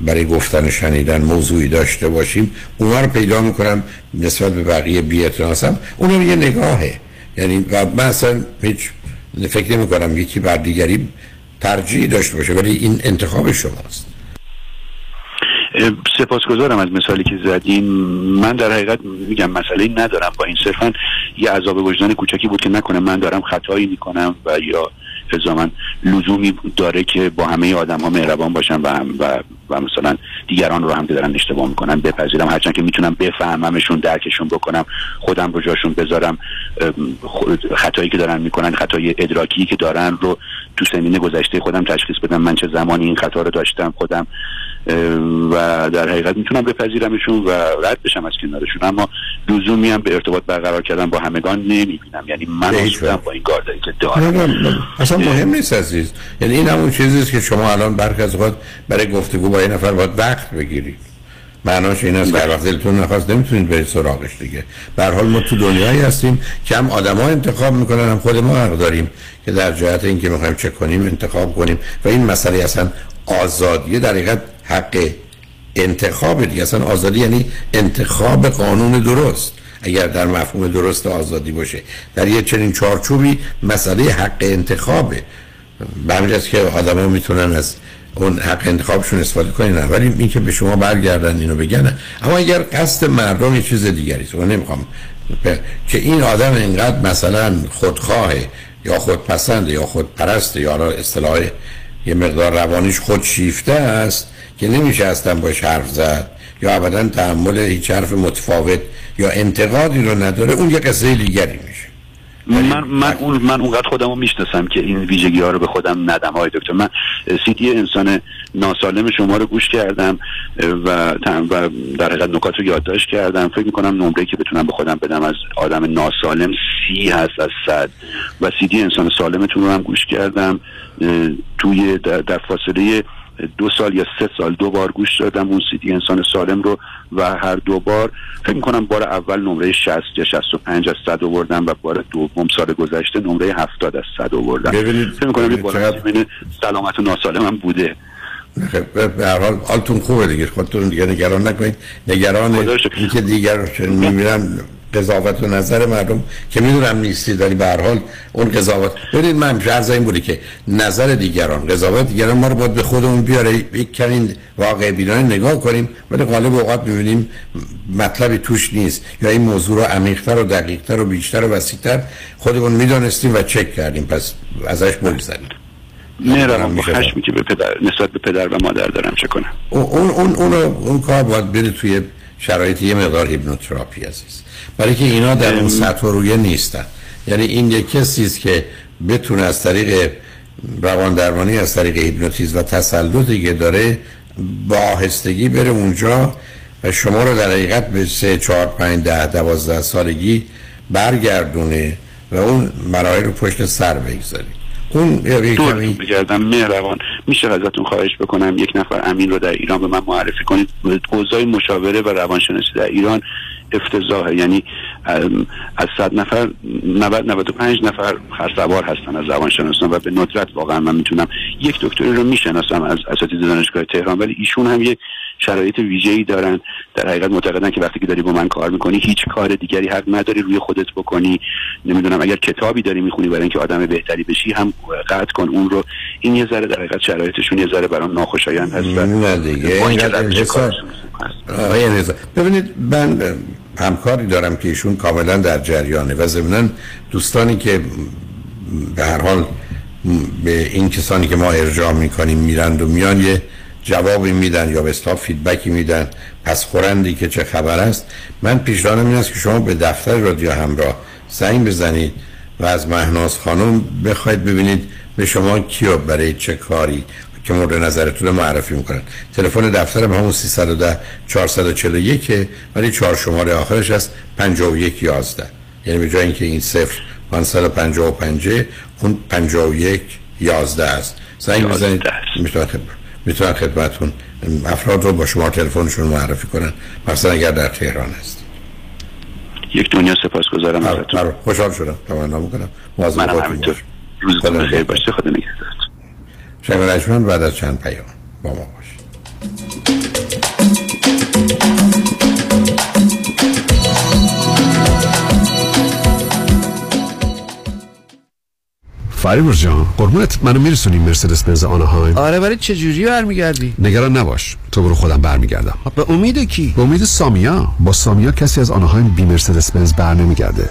برای گفتن شنیدن موضوعی داشته باشیم. اونها رو پیدا می‌کنم نسبت به بقیه بیعتناسم اونم یه نگاهه. یعنی و من اصلا هیچ فکر نمی کنم یکی بر دیگری ترجیح داشته باشه ولی این انتخاب شماست. سپاسگزارم از مثالی که زدین. من در حقیقت میگم مسئله ندارم با این صرفا یه عذاب وجدان کوچکی بود که نکنه من دارم خطایی می‌کنم و یا الزاما لزومی داره که با همه آدم ها مهربان باشم و, هم و, و مثلا دیگران رو هم که دارن اشتباه می‌کنن بپذیرم. هرچند که می‌تونم بفهممشون درکشون بکنم خودم رو جاشون بذارم خطایی که دارن می‌کنن خطای ادراکی که دارن رو تو سنین گذشته خودم تشخیص بدم من چه زمانی این خطا رو داشتم خودم. و در حقیقت می‌تونم بپذیرمشون و رد بشم از کنارشون. اما لزومی هم به ارتباط برقرار کردن با همگان نمی‌بینم. یعنی من اصلا با این گارداری که دارم. اصلا مهم نیست عزیز. یعنی این همون چیزیست که شما الان برخ از برای گفتگو با این نفر باید وقت بگیرید معناش این است که وقت دلتون نخواست نمی‌تونید برید سراغش دیگه. به حال ما تو دنیایی هستیم که هم آدما انتخاب می‌کنن هم خود ما حق داریم که در جهت اینکه می‌خوایم چه کنیم انتخاب کنیم. و این مسئله اصلا آزادی در حقیقت حق انتخاب دیگه. اصلا آزادی یعنی انتخاب قانون درست. اگر در مفهوم درست آزادی باشه. در یه چنین چارچوبی مسئله حق انتخابه. به همین که ها می‌تونن از اون حق انتخابشون استفاده کنین ولی این که به شما برگردن اینو بگن اما اگر قصد مردم یه چیز دیگری است. نمی‌خوام که این آدم اینقدر مثلا خودخواهه یا خودپسنده یا خودپرست یا اصطلاح یه مقدار روانیش خودشیفته است که نمیشه اصلا باش حرف زد یا ابدا تحمل هیچ حرف متفاوت یا انتقادی رو نداره. اون یه قصه دیگری میشه. من من اون من اونقدر خودم رو می‌شناسم که این ویژگی ها رو به خودم ندم. های دکتر من سیدی انسان ناسالم شما رو گوش کردم و و در حقیقت نکات رو یادداشت کردم. فکر می‌کنم نمره که بتونم به خودم بدم از آدم ناسالم سی هست از صد. و سیدی انسان سالمتون رو هم گوش کردم توی در, در فاصله دو سال یا سه سال دو بار گوش دادم اون سیدی انسان سالم رو و هر دو بار. فکر می‌کنم بار اول نمره 60 یا 65 از 100 آوردم و بار دوم سال گذشته نمره 70 از 100 آوردم. فکر می‌کنم بین سلامت و ناسالم هم بوده. به هر حال حالتون خوبه دیگه خودتون دیگه نگران نکنید. نگران اینکه دیگر میمیرن قضاوت و نظر مردم که می‌دونم نیستی داری به هر حال اون قضاوت ببینید من عرض این بودی که نظر دیگران قضاوت دیگران ما رو باید به خودمون بیاره یک کمی واقع بینانه نگاه کنیم ولی غالب اوقات می‌بینیم مطلبی توش نیست. یا این موضوع رو عمیق‌تر و دقیق‌تر و بیشتر و وسیع‌تر خودمون می‌دانستیم و چک کردیم. پس ازش بگذریم مهرم با خشمی که به پدر نسبت به پدر و مادر دارم چه کنم؟ اون اون اون, اون کار باید بره توی شرایط یه مقدار هیپنوتراپی عزیز. برای که اینا در اون سطح رویه نیستن. یعنی این یک کسی است که بتونه از طریق روان درمانی از طریق هیپنوتیزم و تسلطی که داره با آهستگی بره اونجا و شما رو در حقیقت به سه چهار پنج ده دوازده سالگی برگردونه و اون مراحل رو پشت سر بگذاری اون دورتون بگردم. مهربان. میشه ازتون خواهش بکنم یک نفر امین رو در ایران به من معرفی کنید. حوزه مشاوره و روانشناسی در ایران. افتضاحه یعنی از صد نفر 90 95 نفر هر سوار هستن از روانشناسان و به ندرت واقعا من می‌تونم یک دکتری رو می‌شناسم از اساتید دانشگاه تهران ولی ایشون هم یک شرایط ویژه‌ای دارن. در حقیقت معتقدن که وقتی که داری با من کار می‌کنی هیچ کار دیگری حق نداری روی خودت بکنی. نمی‌دونم اگر کتابی داری می‌خونی برای اینکه آدم بهتری بشی هم قطع کن اون رو. این یه ذره در حقیقت شرایطشون یه ذره برام ناخوشایند هست نه دیگه. ببینید من همکاری دارم که ایشون کاملا در جریانه و ضمنا دوستانی که به هر حال به این کسانی که ما ارجاع می‌کنیم میرند و میان یه جوابی میدن یا به اصطلاح فیدبکی میدن پس خورندی که چه خبر است. من پیشنهادم این است که شما به دفتر رادیو همراه زنگ بزنید و از مهناز خانم بخواید ببینید به شما کیو برای چه کاری. که مورد نظرتون معرفی می‌کنن. تلفن دفتر همون 310 441 ولی چهار شماره آخرش است 51 11 یعنی به جای اینکه این صفر 555 اون 51 11 است. زنگ بزنید. می‌تونن خدمتون افراد رو با شما تلفنشون معرفی کنن. مثلا اگر در تهران هست. یک دنیا سپاسگزارم ازتون. خوشحال شدم. تمنا می‌کنم. منم همینطور. روزتون بخیر. باشه. خدا نگهدار. شنگ بعد از چند پیام با ما باش. فریبر جان قربونت منو میرسونی مرسدس بنز آنهایم آره ولی چه جوری برمیگردی؟ نگران نباش تو برو خودم برمیگردم. به امید کی؟ به امید سامیا. با سامیا کسی از آنهایم بی مرسدس بنز بر نمیگرده.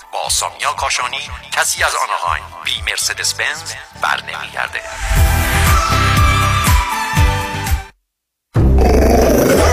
با سامیا کاشانی کسی از آنهایم. بی مرسدس بنز بر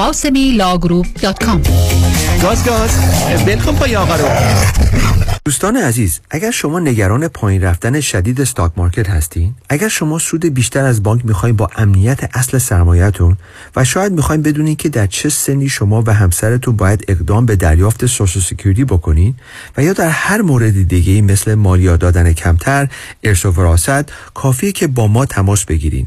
قاسمی lawgroup.com گاز گاز. بلکن پای آقا رو. دوستان عزیز اگر شما نگران پایین رفتن شدید stock market هستین اگر شما سود بیشتر از بانک می‌خواین با امنیت اصل سرمایهتون و شاید می‌خواین بدونین که در چه سنی شما و همسرتون باید اقدام به دریافت Social Security بکنین و یا در هر مورد دیگه مثل مالیات دادن کمتر ارث و وراثت کافیه که با ما تماس بگیرین.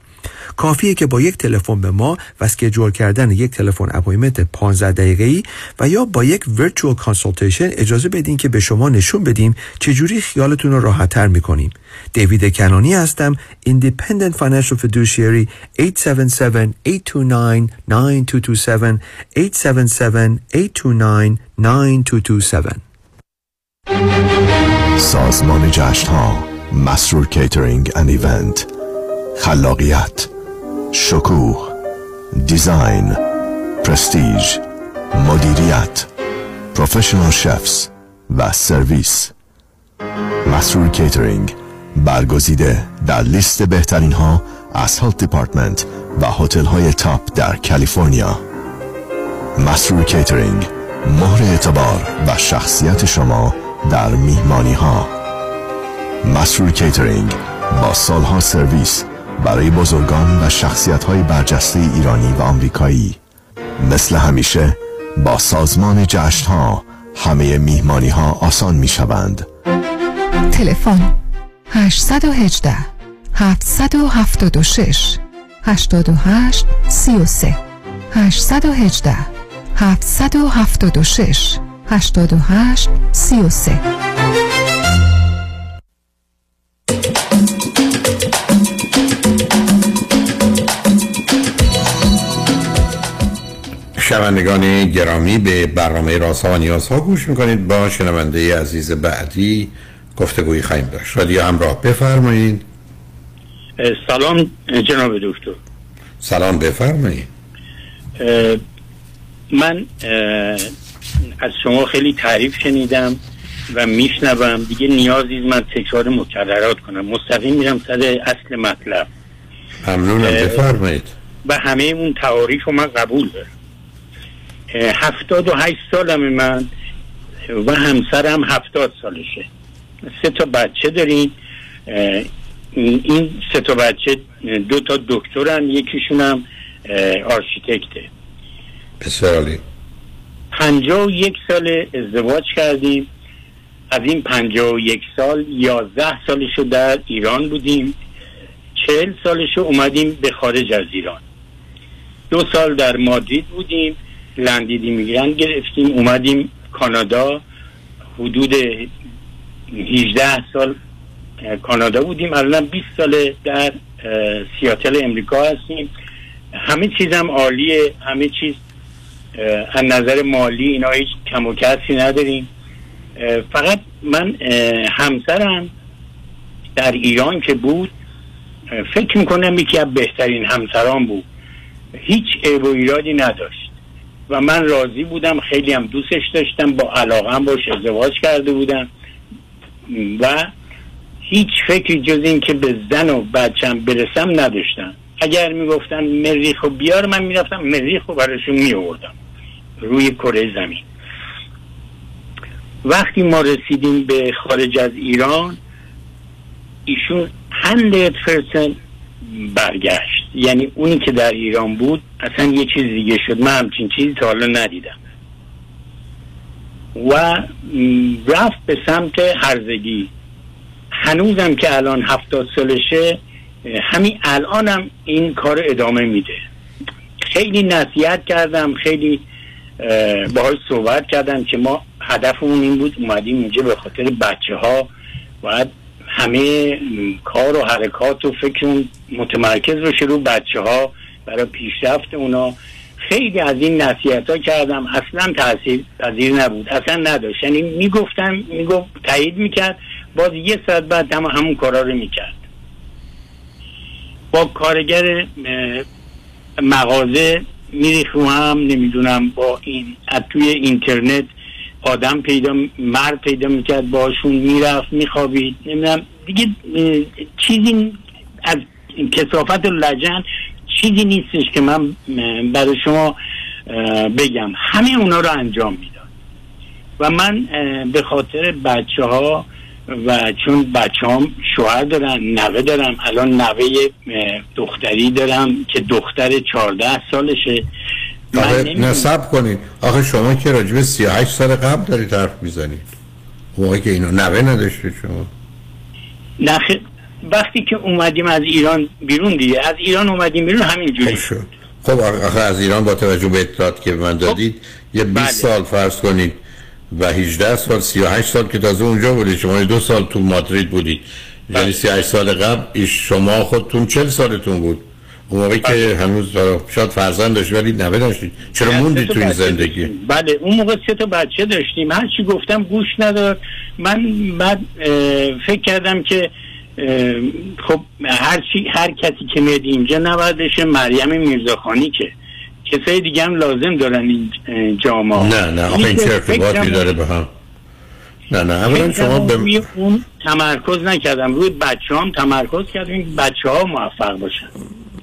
کافیه که با یک تلفن به ما و schedule کردن یک تلفن appointment 15 دقیقه ای و یا با یک virtual consultation اجازه بدین که به شما نشون بدیم چجوری خیالتون رو راحت تر می‌کنیم. دیوید کنانی هستم Independent Financial Fiduciary 877-829-9227 877-829-9227 سازمان جشن ها مسرور catering and event خلاقیت شکوه design پرستیژ مدیریت professional chefs و سرویس. مسرور کیترینگ برگزیده در لیست بهترین ها از health department و هتل های top در California. مسرور کیترینگ مهر اعتبار و شخصیت شما در میهمانی ها مسرور کیترینگ با سالها سرویس برای بزرگان و شخصیت های برجسته ایرانی و آمریکایی. مثل همیشه با سازمان جشن ها همه میهمانی ها آسان می شوند تلفن 818 776 88 33 818 776 88 33 شنوندگان گرامی به برنامه رازها و نیازها گوش می‌کنید. با شنونده عزیز بعدی گفتگویی خواهیم داشت. رادیو همراه بفرمایید. سلام جناب دکتر. سلام بفرمایید. من از شما خیلی تعریف شنیدم و میشنوم. دیگه نیازی من تکرار مکررات کنم. مستقیم میرم سر اصل مطلب. ممنونم. بفرمایید. و همه اون تعاریف رو من قبول دارم. هفتاد و هشت سالم من و همسرم هفتاد سالشه. سه تا بچه داریم. این سه تا بچه دو تا دکترن یکیشون هم آرشیتکته. بسیاری پنجاه و یک سال ازدواج کردیم. از این پنجاه و یک سال یازده سالشو در ایران بودیم. چهل سالشو اومدیم به خارج از ایران. دو سال در مادرید بودیم. لندیدی میگرن گرفتیم اومدیم کانادا. حدود 18 سال کانادا بودیم. الان 20 سال در سیاتل امریکا هستیم. همه چیزم عالیه. همه چیز از نظر مالی اینا هیچ کم و کسی نداریم. فقط من همسرم در ایران که بود فکر می‌کنم یکی از بهترین همسران بود. هیچ عیب و ایرادی نداشت. و من راضی بودم خیلی هم دوستش داشتم با علاقم باش ازدواج کرده بودم. و هیچ فکری جز این که به زن و بچم برسم نداشتم. اگر می‌گفتن مریخ و بیار من می‌رفتم مریخ و براشون میوردم روی کره زمین. وقتی ما رسیدیم به خارج از ایران ایشون 100% برگشت. یعنی اونی که در ایران بود اصلا یه چیز دیگه شد. من همچین چیزی تا حالا ندیدم. و رفت به سمت هرزگی. هنوزم که الان هفتاد سالشه همین الانم این کار ادامه میده. خیلی نصیحت کردم خیلی باهاش صحبت کردم که ما هدفمون این بود اومدیم اینجا به خاطر بچه ها باید همه کار و حرکات و فکر متمرکز بشه رو بچه ها برای پیشرفت اونا. خیلی از این نصیحت ها کردم. اصلا تاثیر پذیر نبود. اصلا نداشت. یعنی می‌گفتم می‌گفت تایید می‌کرد. باز یه ساعت بعد هم همون کارا رو می‌کرد. با کارگر مغازه میری هم. نمی‌دونم با این از توی اینترنت آدم پیدا مرد پیدا می‌کرد باشون می‌رفت میخوابید نمی‌دونم. دیگه چیزی از کسافت لجن چیزی نیستش که من برای شما بگم. همه اونا رو انجام می‌داد. و من به خاطر بچه ها و چون بچه هم شوهر دارن نوه دارم الان نوه دختری دارم که دختر 14 سالشه. آخه. نصب کنید آخه شما که راجب 38 سال قبل دارید حرف می‌زنید موقعی که اینو نوه نداشتید شما. نخ... وقتی که اومدیم از ایران بیرون دیگه از ایران اومدیم بیرون همینجوری. شد. خب آخه از ایران با توجه به اطلاعات که من دادید یه 20 بله. سال فرض کنید و 18 سال 38 سال که تازه اونجا بودید شما دو سال تو مادرید بودید. بله. یعنی 38 سال قبل شما خودتون 40 سالتون بود. موقعی بله. که هنوز حالا شاید فرزند داشتید ولی نوه داشتید چرا موندید تو این زندگی؟ داشتیم. بله اون موقع سه تا بچه داشتیم. هر چی گفتم گوش نداد. من بعد فکر کردم که خب هر چی هر کسی که میاد اینجا نبایدش مریم میرزاخانی که کسای دیگه هم لازم دارن این جامعه. نه نه آخه این چه ارتباطی داره به هم؟ نه نه اولا شما به روی اون تمرکز نکردم. روی بچه هم تمرکز کردم بچه ها موفق باشن.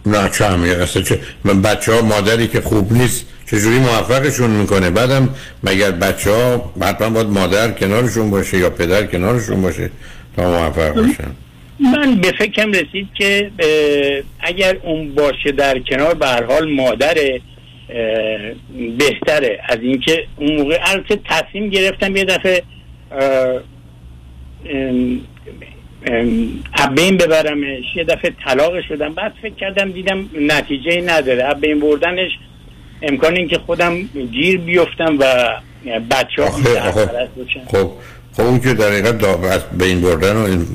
نه همیه اصلا چه من بچه ها مادری که خوب نیست چجوری موفقشون می‌کنه؟ بعدم مگر بچه ها حتما باید مادر کنارشون باشه یا پدر کنارشون باشه تا موفق باشن؟ من به فکرم رسید که اگر اون باشه در کنار به هر حال مادر بهتره. از اینکه اون موقع البته تصمیم گرفتم یه دفعه بین ببرمش یه دفعه طلاق شدم بعد فکر کردم دیدم نتیجه نداره. از بین بردنش امکان این که خودم گیر بیفتم و بچه ها خب خب اون که در حقیقت از بین بردن و این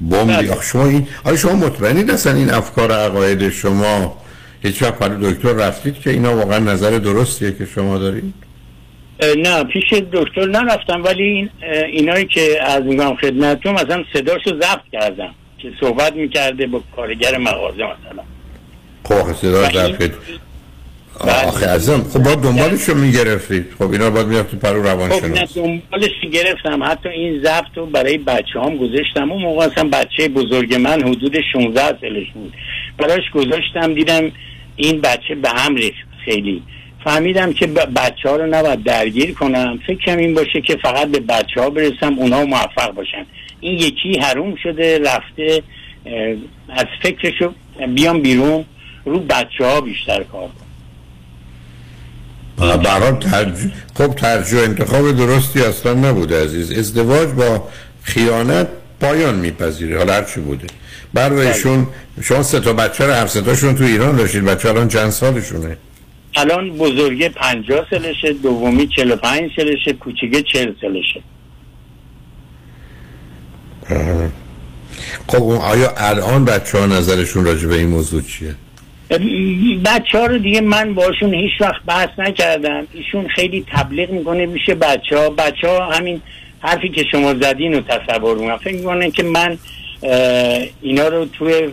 بمبی بله. شما این آخه شما مطمئنید اصلا این افکار عقاید شما؟ هیچ وقت دکتر رفتید که اینا واقعا نظر درستیه که شما دارید؟ نه پیش دکتر نرفتم ولی این اینایی که از میگم خدمتتون مثلا صداشو ضبط کردم که صحبت می‌کرده با کارگر مغازه مثلا. خب صدا ضبط آخه ازم خب باید دنبالشو می‌گرفتید. خب اینا رو باید می‌رفتید پرو روان خب نه دنبالش گرفتم. حتی این ضبط رو برای بچه هم گذاشتم. اون موقع اصلا بچه بزرگ من حدود 16 سالش بود. براش گذاشتم دیدم این بچه به هم ریخت خیلی. فهمیدم که بچه ها رو نباید درگیر کنم. فکرم این باشه که فقط به بچه ها برسم اونا موفق باشن. این یکی حروم شده رفته از فکرشو بیام بیرون رو بچه ها بیشتر کار کنم. برای ترج... خب ترجیح انتخاب درستی اصلا نبوده عزیز. ازدواج با خیانت پایان میپذیره. حالا هرچی بوده. برای ایشون شما سه تا بچه رو هر سه تاشون تو ایران داشتید. بچه الان چند سالشونه؟ الان بزرگه پنجاه سالشه دومی چل و پنج سالشه کوچیکه چل سالشه. خب آیا الان بچه ها نظرشون راجع به این موضوع چیه؟ بچه ها رو دیگه من باشون هیچ وقت بحث نکردم. ایشون خیلی تبلیغ می‌کنه میشه بچه ها. بچه ها همین حرفی که شما زدین رو تصور می‌کنم فکر می‌کنن که من اینا رو توی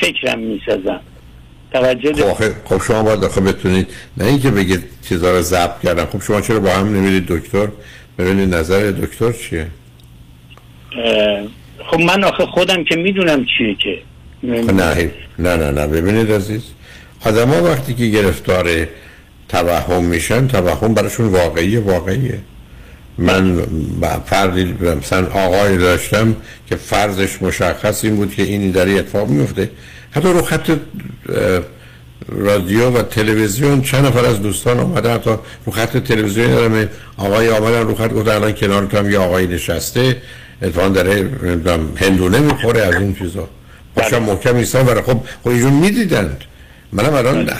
فکرم می‌سازم. توجه خب خب شما باید آخه بتونید نه اینکه بگید چیزا رو ضبط کردم. خب شما چرا با هم نمیرید دکتر؟ ببینید نظر دکتر چیه؟ خب من آخه خودم که می‌دونم چیه که. خب نه نه نه نه. ببینید عزیز آدم ها وقتی که گرفتار توهم میشن توهم براشون واقعی واقعیه. من با فردی مثلا آقای داشتم که فرضش مشخص این بود که این در اتفاق میفته حتی رو خط رادیو و تلویزیون چند نفر از دوستان آمده حتی رو خط تلویزیون دارم آقای آمدن رو خط گفتن الان کنار هم یه آقای نشسته اتفاقا داره هندونه می‌خوره از این چیزا. باشم محکم ایستان برای خب خب ایشون می‌دیدند. منم الان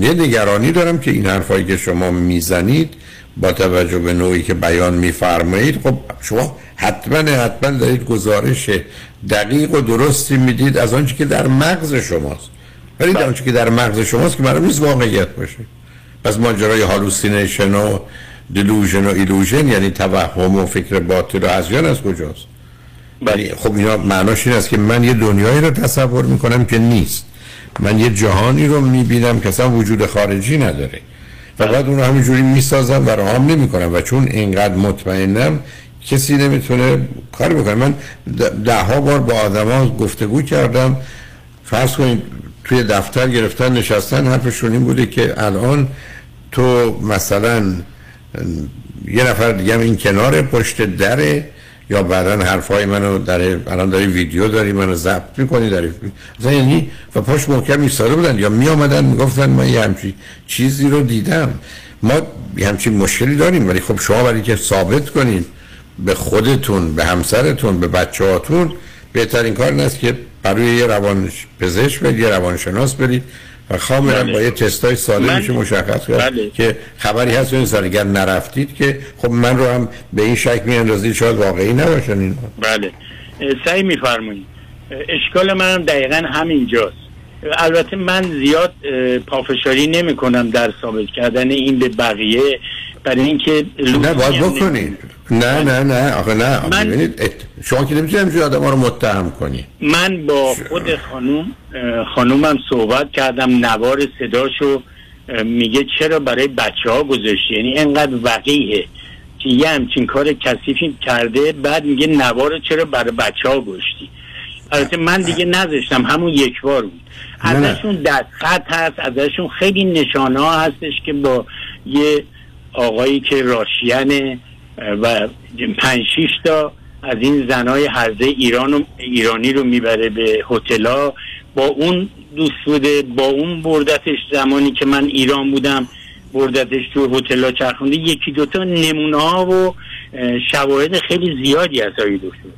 یه نگرانی دارم که این حرفایی که شما می‌زنید با توجه به نوعی که بیان میفرمایید خب شما حتما حتما دارید گزارش دقیق و درستی می‌دید از آنچه که در مغز شماست. ولی در آنچه که در مغز شماست که معلوم نیست واقعیت باشه. پس ماجرای hallucination و delusion و illusion یعنی توهم و فکر باطل و هذیان از کجاست؟ ولی خب اینا معناش این است که من یه دنیایی رو تصور می‌کنم که نیست. من یه جهانی رو می‌بینم که اصلا وجود خارجی نداره. و بعد اون رو همینجوری می‌سازم و رهام نمی‌کنم. و چون اینقدر مطمئنم کسی نمی‌تونه کاری بکنه. من ده ها بار با آدما گفتگو کردم. فرض کنید توی دفتر گرفتن نشستن حرفشون این بوده که الان تو مثلا یه نفر دیگه این کنار پشت دره یا بعدا حرفای منو داره الان داری ویدیو داری منو ضبط می‌کنی داری مثلا یعنی و پاش محکم ایستاده بودن یا می آمدن می‌گفتن من یه همچین چیزی رو دیدم. ما همچین مشکلی داریم ولی خب شما برای که ثابت کنید به خودتون به همسرتون به بچه هاتون بهترین کار این است که برای یه روان پزشک برید یه روانشناس برید و کاملا بله. با یه تستای ساده من- میشه مشخص کرد بله. که خبری هست این سال اگر نرفتید که خب من رو هم به این شک میاندازید شاید واقعی نباشن این بله. سعی میفرمایید. اشکال منم دقیقا همینجاست. البته من زیاد پافشاری نمی کنم در ثابت کردن این به بقیه برای اینکه نه باید بکنید. نه نه نه آخه نه. من- ببینید شما که نمی‌تونید همینجوری آدم رو متهم کنی. من با خود خانوم خانومم صحبت کردم نوار صداشو میگه چرا برای بچه ها گذاشتی؟ یعنی انقدر وقیه که یه همچین کار کثیفی کرده بعد میگه نوار چرا برای بچه ها گذاشتی؟ البته من دیگه نذاشتم همون یک بار بود. ازشون دستخط هست ازشون خیلی نشانه ها هستش که با یه آقایی که راشیانه و پنج شیش تا از این زنای هرزه ایران و ایرانی رو می‌بره به هتلا با اون دوست بوده با اون بردتش زمانی که من ایران بودم بردتش تو هتلا چرخونده. یکی دوتا نمونه ها و اه، شواهد خیلی زیادی از آقای دکتر.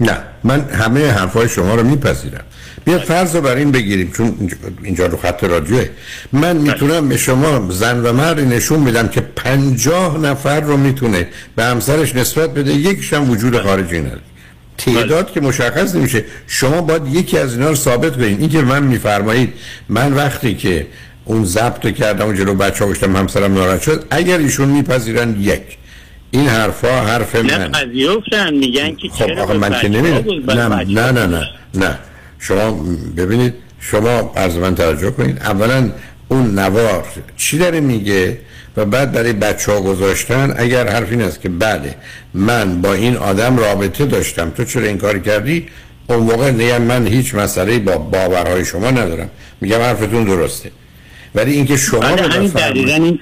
نه من همه حرفای شما رو میپذیرم. بیا فرض رو بر این بگیریم چون اینجا- رو خط رادیوه. من می‌تونم به شما زن و مرد نشون میدم که پنجاه نفر رو می‌تونه به همسرش نسبت بده یکیش هم وجود خارجی نداره. تعداد که مشخص نمیشه. شما باید یکی از اینا رو ثابت کنید این که من میفرمایید من وقتی که اون ضبط رو کردم و جلو بچه ها همسرم ناراحت شد اگر ایشون میپذیرن یک. این حرفا حرف نه من پذیرفتن. میگن که خب چرا من که نمی‌دونم. نه نه نه نه نه. شما ببینید شما از من توجه کنید اولا اون نوار چی داره میگه؟ و بعد برای بچه ها گذاشتن اگر حرف این است که بله من با این آدم رابطه داشتم تو چرا این کار کردی؟ اون موقع نیم من هیچ مسئله با باورهای شما ندارم. میگم حرفتون درسته. ولی اینکه شما بله رو همین دقیقا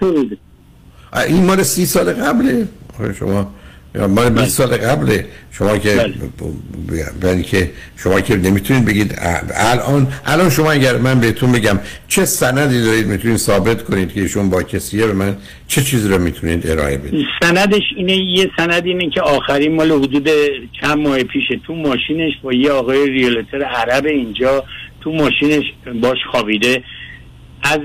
این مال سی سال قبله. شما مال 20 سال قبله شما که ب- یعنی که شما که نمی‌تونید بگید الان الان شما اگر من بهتون بگم چه سندی دارید می‌تونید ثابت کنید که ایشون با کسیه به من چه چیزی رو می‌تونید ارائه بدید سندش اینه یه سند اینه که آخرین مال حدود چند ماه پیشه تو ماشینش با یه آقای realtor عرب اینجا تو ماشینش باش خوابیده از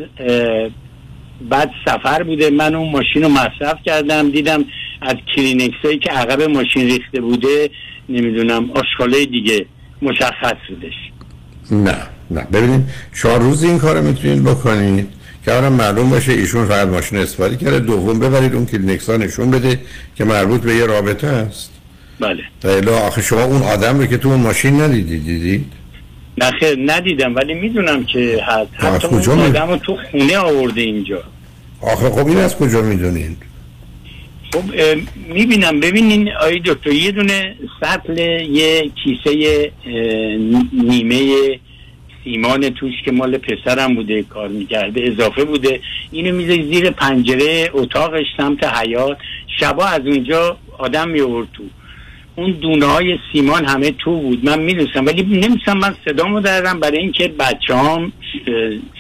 بعد سفر بوده من اون ماشین رو مصرف کردم دیدم از کلینکس هایی که عقب ماشین ریخته بوده نمی‌دونم آشغالای دیگه مشخص بودش. نه نه. ببینید شما روز این کار می‌تونید بکنید که اولا معلوم باشه ایشون فقط ماشین استفاده کرده دوم ببرید اون کلینکس ها نشون بده که مربوط به یه رابطه است. بله. و آخه شما اون آدم رو که تو اون ماشین ندیدید دیدید؟ نه خیر ندیدم ولی می‌دونم که هست. حتی کجا اون آدم رو تو خونه آورده اینجا. آخه خب این از کجا می‌دونید خب می‌بینم. ببینین آقای دکتر یه دونه سطل یه کیسه نیمه سیمان توش که مال پسرم بوده کار می‌کرده اضافه بوده. اینو میزه زیر پنجره اتاقش سمت حیات شبا از اونجا آدم میورد تو. اون دونه های سیمان همه تو بود. من می‌دونستم ولی نمیستم من صدامو دارم. برای اینکه بچه هم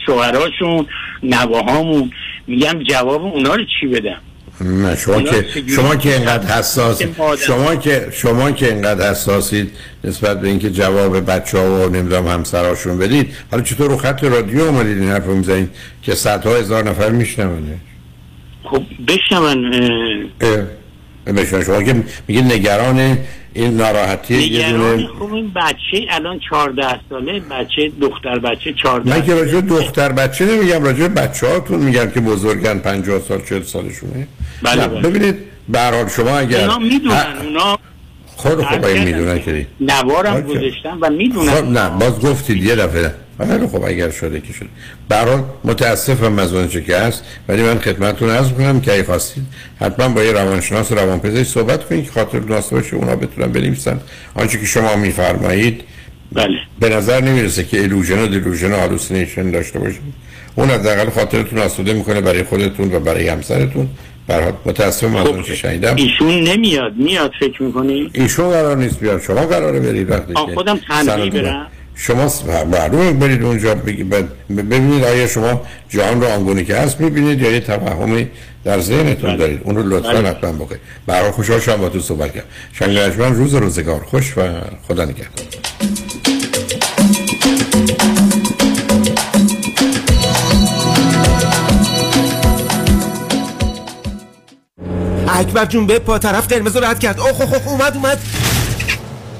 شوهراشون نواهامون میگم جواب اونا رو چی بدم؟ نه شما که شما که اینقدر حساس که مادر- شما که شما که اینقدر حساسید نسبت به اینکه جواب بچه ها و نمی‌دونم همسراشون بدید. حالا چطور رو خط رادیو اومدید این حرف رو می‌زنید که صدها هزار نفر میشنونه خب بشنون بشنون شما که میگه نگران این ناراحتی یه نگران دونه خب این بچه الان 14 ساله بچه دختر بچه 14 من که راجع به دختر بچه نمیگم راجع به بچه هاتون میگم که بزرگن 50 سال 40 سالشونه بله، بله. ببینید به شما اگر اونا می‌دونن اونا خود خب می‌دونن که. نوارم اوکی. گذاشتن و می‌دونن خب نه باز گفتید یه دفعه خیلی خب اگر شده که شده. برحال متاسفم از اونچه که هست ولی من خدمتتون عرض کنم که اگه خواستید حتما با یه روانشناس و روانپزشک صحبت کنید که خاطر ناسته باشه اونا بتونن بنویسن. آنچه که شما میفرمایید بله. به نظر نمی‌رسه که illusion و delusion و hallucination داشته باشید. اون حداقل خاطرتون آسوده می‌کنه برای خودتون و برای همسرتون. برای متاسفم از اون چه شنیدم. ایشون نمیاد. میاد فکر می‌کنی؟ ایشون قرار نیست بیاد. شما قراره برید وقتی خودم تنهایی برم. شما معلومه برید اونجا ببینید آیا شما جهان رو آنگونه که هست می‌بینید یا یه توهمی در ذهنتون دارید. اون رو لطفا بله. حتما بکنید. برای خوشحال شدم با تو صحبت کردم. شنگرشمن روز روزگار. خوش و خدا نگهدار. اکبر جون به پا طرف قرمز رو رد کرد. اوه اوه اوه اومد اومد.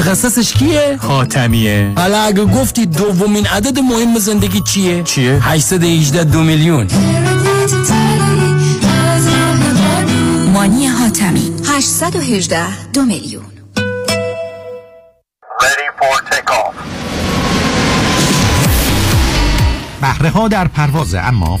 متخصصش کیه؟ حاتمیه حالا اگه گفتی دومین عدد مهم زندگی چیه؟ چیه؟ 818 دو میلیون. مانی حاتمی 818 دو میلیون. بهره ها در پرواز اما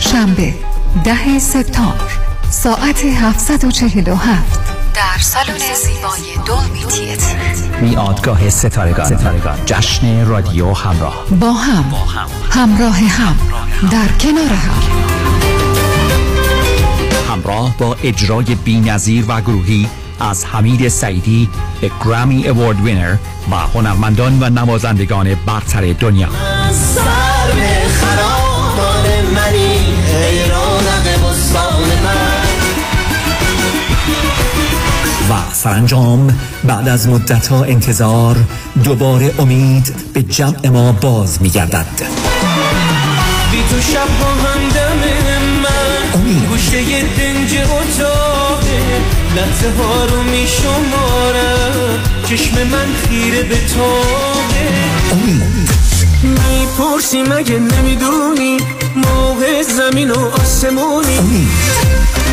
شنبه ده سپتامبر ساعت 747 در سالن زیبای دولمی تیتر. میادگاه ستارگان جشن رادیو همراه. با هم همراه هم در کنار هم. همراه با اجرای بینظیر و گروهی از حمید سعیدی گرامی اوارد وینر و هنرمندان و نوازندگان برتر دنیا. سر به خرابان منی. و سرانجام بعد از مدت ها انتظار دوباره امید به جمع ما باز میگردد. بی تو شب با همدم من گوشه دنج اتاقه. لحظه ها رو می شمارم چشم من خیره به تابه. می‌پرسی مگه نمی‌دونی؟ موقع زمین و آسمونی.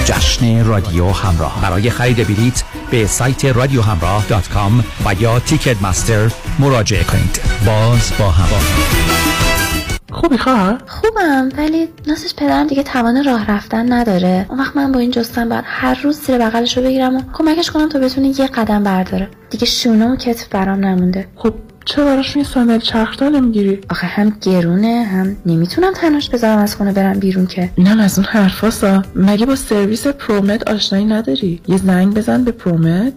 جشن رادیو همراه. برای خرید بلیت به سایت رادیو همراه dot com و یا Ticketmaster مراجعه کنید. باز با هم. خوبی خواهر خوبم ولی راستش پدرم دیگه توان راه رفتن نداره. اون وقت من با این جثه‌م باید هر روز زیر بغلش رو بگیرم و کمکش کنم تا بتونه یه قدم برداره. دیگه شونه و کتف برام نمونده. خب چرا براش یه صندلی چرخدار نمی‌گیری؟ آخه هم گرونه هم نمی‌تونم تناش بذارم از خونه برم بیرون که. نه از اون حرفاسا مگه با سرویس پرومت آشنایی نداری؟ یه زنگ بزن به پرومت.